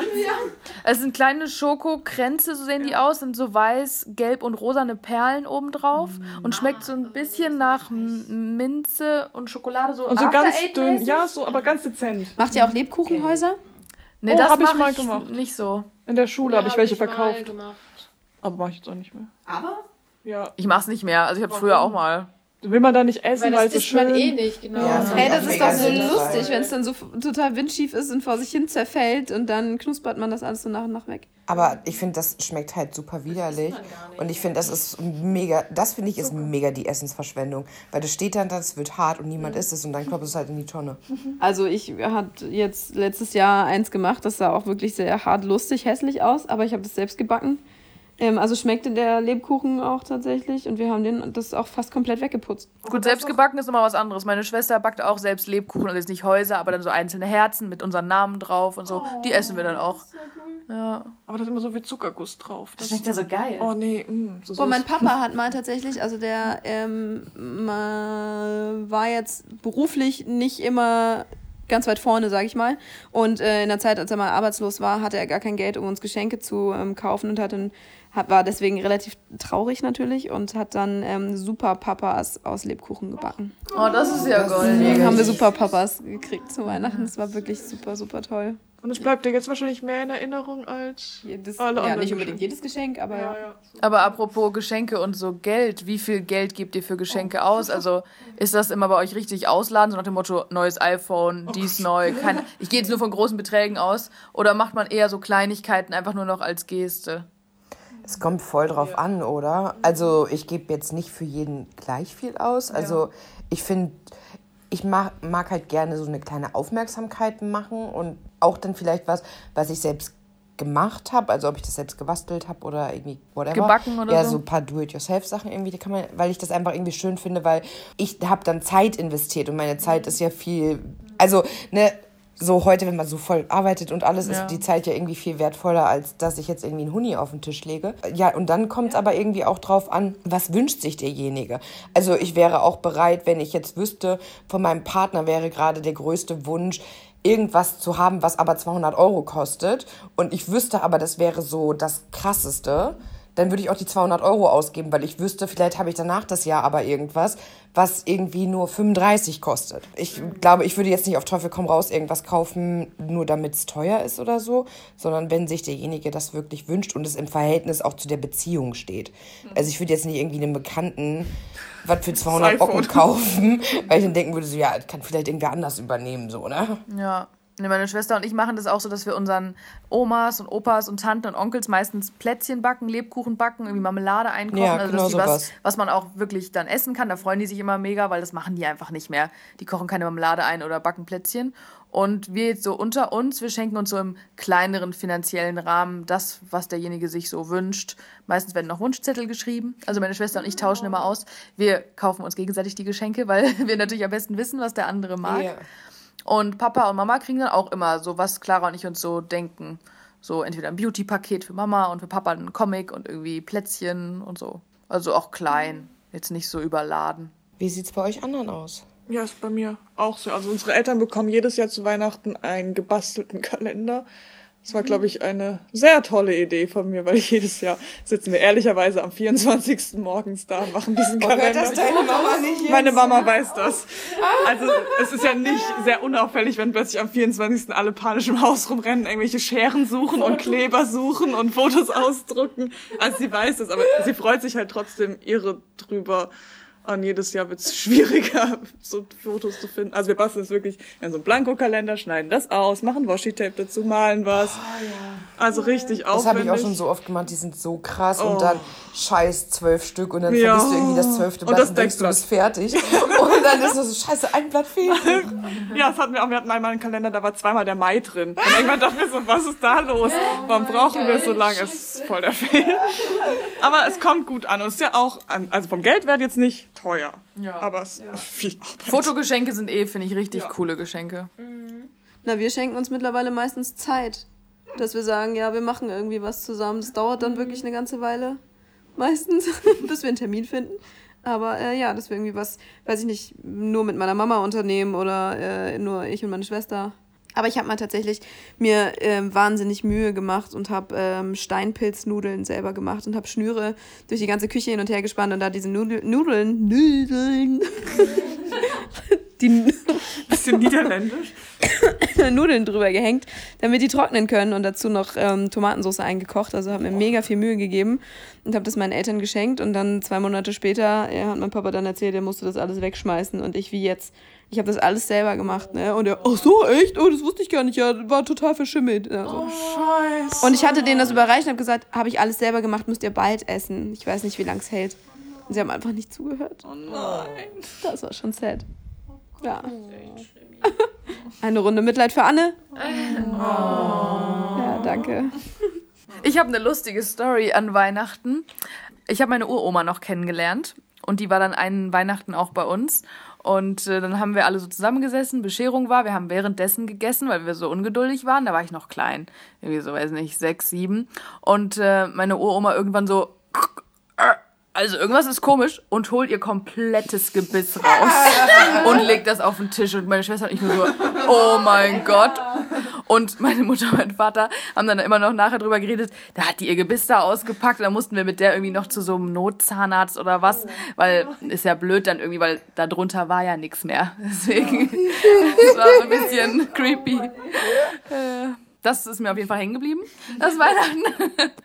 Es sind kleine Schokokränze, so sehen die aus, sind so weiß, gelb und rosane Perlen obendrauf und schmeckt so ein bisschen nach Minze und Schokolade, so Und so ganz dünn. Ja, so, aber ganz dezent. Macht ihr auch Lebkuchenhäuser? Nee, Oh, das hab ich mal ich gemacht. nicht so. In der Schule habe ich welche mal verkauft. gemacht. Aber mache ich jetzt auch nicht mehr. Aber? Ja. Ich mach's nicht mehr. Also ich habe früher auch mal. Will man da nicht essen, Weil weil, das es so schön man eh nicht, genau. Ja, Hey, das ist doch so lustig, wenn es dann so total windschief ist und vor sich hin zerfällt und dann knuspert man das alles so nach und nach weg. Aber ich finde, das schmeckt halt super widerlich. Und ich finde, das ist mega, das finde ich ist mega die Essensverschwendung. Weil das steht dann, das wird hart und niemand isst es und dann klopft es halt in die Tonne. Also ich hatte jetzt letztes Jahr eins gemacht, das sah auch wirklich sehr hart, lustig, hässlich aus, aber ich habe das selbst gebacken. Ähm, also schmeckte der Lebkuchen auch tatsächlich und wir haben den das auch fast komplett weggeputzt. Gut, selbst gebacken ist immer was anderes. Meine Schwester backt auch selbst Lebkuchen, also jetzt nicht Häuser, aber dann so einzelne Herzen mit unseren Namen drauf und so. Die essen wir dann auch. Ja. Aber da ist immer so viel Zuckerguss drauf. Das schmeckt ja so geil. Oh nee, mh, so Boah, mein. Papa hat mal tatsächlich, also der ähm, war jetzt beruflich nicht immer ganz weit vorne, sag ich mal. Und äh, in der Zeit, als er mal arbeitslos war, hatte er gar kein Geld, um uns Geschenke zu ähm, kaufen und hat dann, war deswegen relativ traurig natürlich und hat dann ähm, Super Papas aus Lebkuchen gebacken. Oh, das ist ja Deswegen goldig. haben wir Super Papas gekriegt zu Weihnachten. Das war wirklich super, super toll. Und es bleibt dir jetzt wahrscheinlich mehr in Erinnerung als Jedes, alle ja, nicht unbedingt Geschenke. jedes Geschenk, aber ja. Ja. Aber apropos Geschenke und so Geld, wie viel Geld gebt ihr für Geschenke aus? Also ist das immer bei euch richtig ausladen, so nach dem Motto neues iPhone, dies neu, kein, ich gehe jetzt nur von großen Beträgen aus? Oder macht man eher so Kleinigkeiten einfach nur noch als Geste? Es kommt voll drauf an, oder? Also ich gebe jetzt nicht für jeden gleich viel aus. Also ich finde, ich mag, mag halt gerne so eine kleine Aufmerksamkeit machen und auch dann vielleicht was, was ich selbst gemacht habe, also ob ich das selbst gebastelt habe oder irgendwie whatever. Gebacken oder ja, so? so ein paar Do-it-yourself-Sachen irgendwie, die kann man, weil ich das einfach irgendwie schön finde, weil ich habe dann Zeit investiert und meine Zeit ist ja viel, also ne, so heute, wenn man so voll arbeitet und alles, Ja. ist die Zeit ja irgendwie viel wertvoller, als dass ich jetzt irgendwie einen Huni auf den Tisch lege. Ja, und dann kommt es aber irgendwie auch drauf an, was wünscht sich derjenige. Also ich wäre auch bereit, wenn ich jetzt wüsste, von meinem Partner wäre gerade der größte Wunsch, irgendwas zu haben, was aber 200 Euro kostet und ich wüsste aber, das wäre so das Krasseste, dann würde ich auch die 200 Euro ausgeben, weil ich wüsste, vielleicht habe ich danach das Jahr aber irgendwas, was irgendwie nur 35 kostet. Ich glaube, ich würde jetzt nicht auf Teufel komm raus irgendwas kaufen, nur damit es teuer ist oder so, sondern wenn sich derjenige das wirklich wünscht und es im Verhältnis auch zu der Beziehung steht. Also ich würde jetzt nicht irgendwie einem Bekannten was für 200 iPhone. Euro kaufen, weil ich dann denken würde, so, ja, das kann vielleicht irgendwer anders übernehmen, so, ne? Ja. Meine Schwester und ich machen das auch so, dass wir unseren Omas und Opas und Tanten und Onkels meistens Plätzchen backen, Lebkuchen backen, irgendwie Marmelade einkochen. Ja, also genau dass die was, sowas. was man auch wirklich dann essen kann. Da freuen die sich immer mega, weil das machen die einfach nicht mehr. Die kochen keine Marmelade ein oder backen Plätzchen. Und wir jetzt so unter uns, wir schenken uns so im kleineren finanziellen Rahmen das, was derjenige sich so wünscht. Meistens werden noch Wunschzettel geschrieben. Also meine Schwester und ich tauschen immer aus. Wir kaufen uns gegenseitig die Geschenke, weil <laughs> wir natürlich am besten wissen, was der andere mag. Ja. Und Papa und Mama kriegen dann auch immer so, was Clara und ich uns so denken. So entweder ein Beauty-Paket für Mama und für Papa einen Comic und irgendwie Plätzchen und so. Also auch klein, jetzt nicht so überladen. Wie sieht's bei euch anderen aus? Ja, ist bei mir auch so. Also unsere Eltern bekommen jedes Jahr zu Weihnachten einen gebastelten Kalender. Das war, glaube ich, eine sehr tolle Idee von mir, weil jedes Jahr sitzen wir ehrlicherweise am 24. morgens da und machen diesen Kalender. deine Mama nicht Meine Mama weiß das. Also es ist ja nicht sehr unauffällig, wenn plötzlich am 24. alle panisch im Haus rumrennen, irgendwelche Scheren suchen und Kleber suchen und Fotos ausdrucken. Also sie weiß das, aber sie freut sich halt trotzdem irre drüber. Und jedes Jahr wird es <laughs> schwieriger, so Fotos zu finden. Also wir basteln es wirklich in so einen Blankokalender, schneiden das aus, machen Washi-Tape dazu, malen was. Also richtig Das habe aufwendig. ich auch schon so oft gemacht, die sind so krass Oh. und dann scheiß zwölf Stück und dann Ja. vergisst du irgendwie das zwölfte Und Blatt das und denkst, du bist fertig. und dann ist das so, scheiße, ein Blatt fehlt. <laughs> Ja, das hatten wir auch. Wir hatten einmal einen Kalender, da war zweimal der Mai drin. Und irgendwann dachten wir so, was ist da los? Warum brauchen wir so lange? Es ist voll der Fail. Aber es kommt gut an. Und es ist ja auch, also vom Geldwert jetzt nicht teuer. Ja. Aber es ist viel Arbeit. Fotogeschenke sind eh, finde ich, richtig coole Geschenke. Na, wir schenken uns mittlerweile meistens Zeit. Dass wir sagen, ja, wir machen irgendwie was zusammen. Das dauert dann wirklich eine ganze Weile. <laughs> Meistens, <laughs> bis wir einen Termin finden. Aber äh, ja, dass wir irgendwie was, weiß ich nicht, nur mit meiner Mama unternehmen oder äh, nur ich und meine Schwester. Aber ich habe mal tatsächlich mir ähm, wahnsinnig Mühe gemacht und habe ähm, Steinpilznudeln selber gemacht und habe Schnüre durch die ganze Küche hin und her gespannt und da diese Nudel Nudeln, Nudeln, <laughs> die Bisschen niederländisch. <coughs> Nudeln drüber gehängt, damit die trocknen können und dazu noch ähm, Tomatensauce eingekocht. Also habe mir mega viel Mühe gegeben und habe das meinen Eltern geschenkt und dann zwei Monate später ja, hat mein Papa dann erzählt, er musste das alles wegschmeißen und ich wie jetzt. Ich habe das alles selber gemacht, ne? Und er, ach so, echt? Oh, das wusste ich gar nicht. Ja, war total verschimmelt. Ja, so. Scheiße. Und ich hatte denen das überreicht und habe gesagt, habe ich alles selber gemacht, müsst ihr bald essen. Ich weiß nicht, wie lange es hält. Und sie haben einfach nicht zugehört. Oh nein. Das war schon sad. Ja. Eine Runde Mitleid für Anne. Ja, danke. Ich habe eine lustige Story an Weihnachten. Ich habe meine Uroma noch kennengelernt und die war dann einen Weihnachten auch bei uns. Und äh, dann haben wir alle so zusammengesessen, Bescherung war, wir haben währenddessen gegessen, weil wir so ungeduldig waren. Da war ich noch klein, irgendwie so, weiß nicht, sechs, sieben. Und äh, meine Uroma irgendwann so, also irgendwas ist komisch und holt ihr komplettes Gebiss raus <laughs> und legt das auf den Tisch. Und meine Schwester und ich nur so, oh mein Gott. Und meine Mutter und mein Vater haben dann immer noch nachher drüber geredet, da hat die ihr Gebiss da ausgepackt, da mussten wir mit der irgendwie noch zu so einem Notzahnarzt oder was, weil ist ja blöd dann irgendwie, weil da drunter war ja nichts mehr. <laughs> Deswegen, das war so ein bisschen creepy. Äh, Das ist mir auf jeden Fall hängen geblieben, das Weihnachten. <laughs>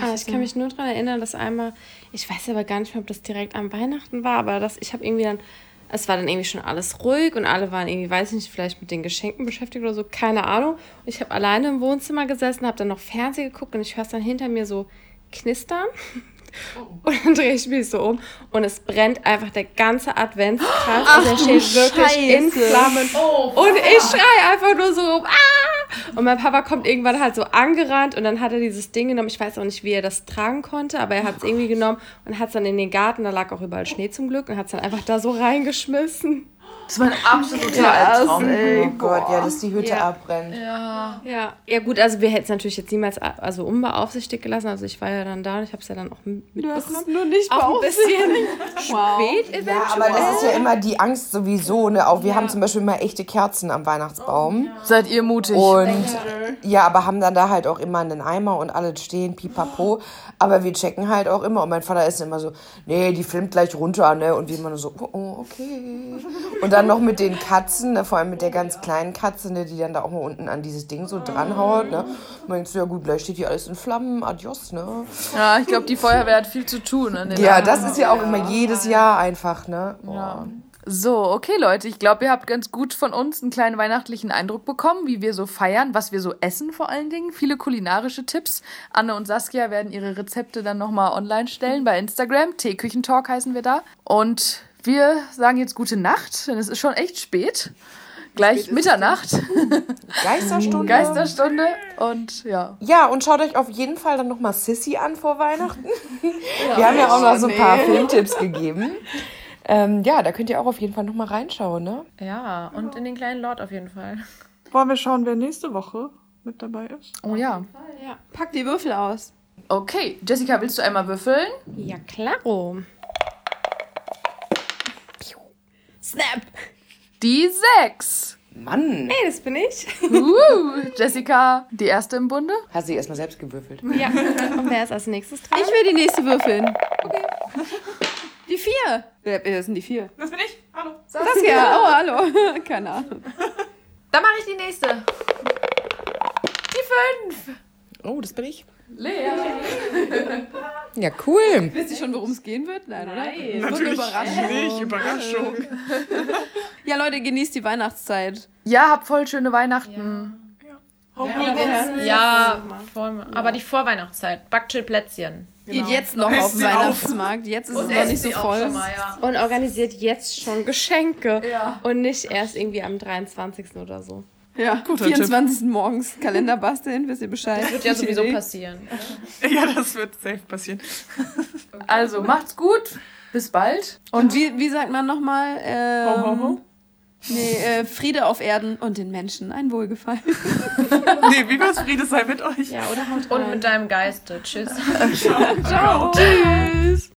Ah, ich kann mich nur daran erinnern, dass einmal, ich weiß aber gar nicht mehr, ob das direkt am Weihnachten war, aber das, ich habe irgendwie dann, es war dann irgendwie schon alles ruhig und alle waren irgendwie, weiß ich nicht, vielleicht mit den Geschenken beschäftigt oder so, keine Ahnung. Und ich habe alleine im Wohnzimmer gesessen, habe dann noch Fernsehen geguckt und ich höre es dann hinter mir so knistern. Und dann drehe ich mich so um und es brennt einfach der ganze Adventskranz. Also der steht wirklich in Flammen. und ich schreie einfach nur so rum. Ah! Und mein Papa kommt irgendwann halt so angerannt und dann hat er dieses Ding genommen. Ich weiß auch nicht, wie er das tragen konnte, aber er hat es irgendwie genommen und hat es dann in den Garten. Da lag auch überall Schnee zum Glück und hat es dann einfach da so reingeschmissen. Das war ein absoluter Albtraum. Oh Gott, ja, dass die Hütte Ja. abbrennt. Ja, ja gut, also wir hätten es natürlich jetzt niemals also unbeaufsichtigt gelassen. Also ich war ja dann da und ich habe es ja dann auch mitbekommen. nur nicht Auch ein bisschen <laughs> Wow. spät Ja, eventuell. aber das ist ja immer die Angst sowieso. Ne? Auch wir haben zum Beispiel immer echte Kerzen am Weihnachtsbaum. Seid ihr mutig? Und ja, aber haben dann da halt auch immer einen Eimer und alles stehen, pipapo. Aber wir checken halt auch immer. Und mein Vater ist immer so, nee, die filmt gleich runter, ne? Und wir immer nur so, oh, oh, okay. Und dann noch mit den Katzen, ne? vor allem mit der ganz kleinen Katze, ne? die dann da auch mal unten an dieses Ding so dranhaut, ne? Denkst du, ja gut, gleich steht hier alles in Flammen, adios, ne? Ja, ich glaube, die Feuerwehr hat viel zu tun. An den Ja, das ist ja auch immer jedes Jahr einfach, ne? Oh. So, okay, Leute, ich glaube, ihr habt ganz gut von uns einen kleinen weihnachtlichen Eindruck bekommen, wie wir so feiern, was wir so essen vor allen Dingen. Viele kulinarische Tipps. Anne und Saskia werden ihre Rezepte dann nochmal online stellen bei Instagram. Teeküchentalk heißen wir da. Und wir sagen jetzt gute Nacht, denn es ist schon echt spät. Gleich Mitternacht, <laughs> Geisterstunde. Geisterstunde und ja. Ja, und schaut euch auf jeden Fall dann nochmal Sissy an vor Weihnachten. <laughs> Wir haben ja auch noch so ein paar Filmtipps gegeben. Ähm, ja, da könnt ihr auch auf jeden Fall nochmal reinschauen, ne? Ja, und in den kleinen Lord auf jeden Fall. Wollen wir schauen, wer nächste Woche mit dabei ist? Oh ja. Pack die Würfel aus. Okay, Jessica, willst du einmal würfeln? Ja, klaro. Snap! Die sechs. Mann, Hey, das bin ich. Uh, Jessica, die erste im Bunde. hast du erstmal selbst gewürfelt. Ja. Und wer ist als nächstes dran? Ich will die nächste würfeln. Okay. Die vier. Wer, wer sind die vier? Das bin ich. Hallo. Saskia. Oh, hallo. Keine Ahnung. Dann mache ich die nächste. Oh, das bin ich. Lea. <laughs> Ja, cool. Wisst ihr schon, worum es gehen wird? Nein, oder? Nein. Natürlich Überraschung. nicht. Überraschung. <laughs> Ja, Leute, genießt die Weihnachtszeit. Ja, hab voll schöne Weihnachten. Ja, voll, aber die Vorweihnachtszeit. Backchillplätzchen. Geht jetzt noch auf den. Weihnachtsmarkt. Jetzt ist es noch nicht so voll. Und organisiert jetzt schon Geschenke. Und nicht erst irgendwie am 23. oder so. Ja, Guter 24. morgens Kalender basteln, wisst ihr Bescheid. Wird ja sowieso passieren. <laughs> Ja, das wird safe passieren. <laughs> Also, macht's gut. Bis bald. Und wie, wie sagt man nochmal? Ähm, Ho, ho, ho. Nee, äh, Friede auf Erden und den Menschen ein Wohlgefallen. <laughs> Nee, wie war's? Friede sei mit euch. Ja, oder haut Und mit deinem Geiste. Tschüss. Ciao. Tschüss.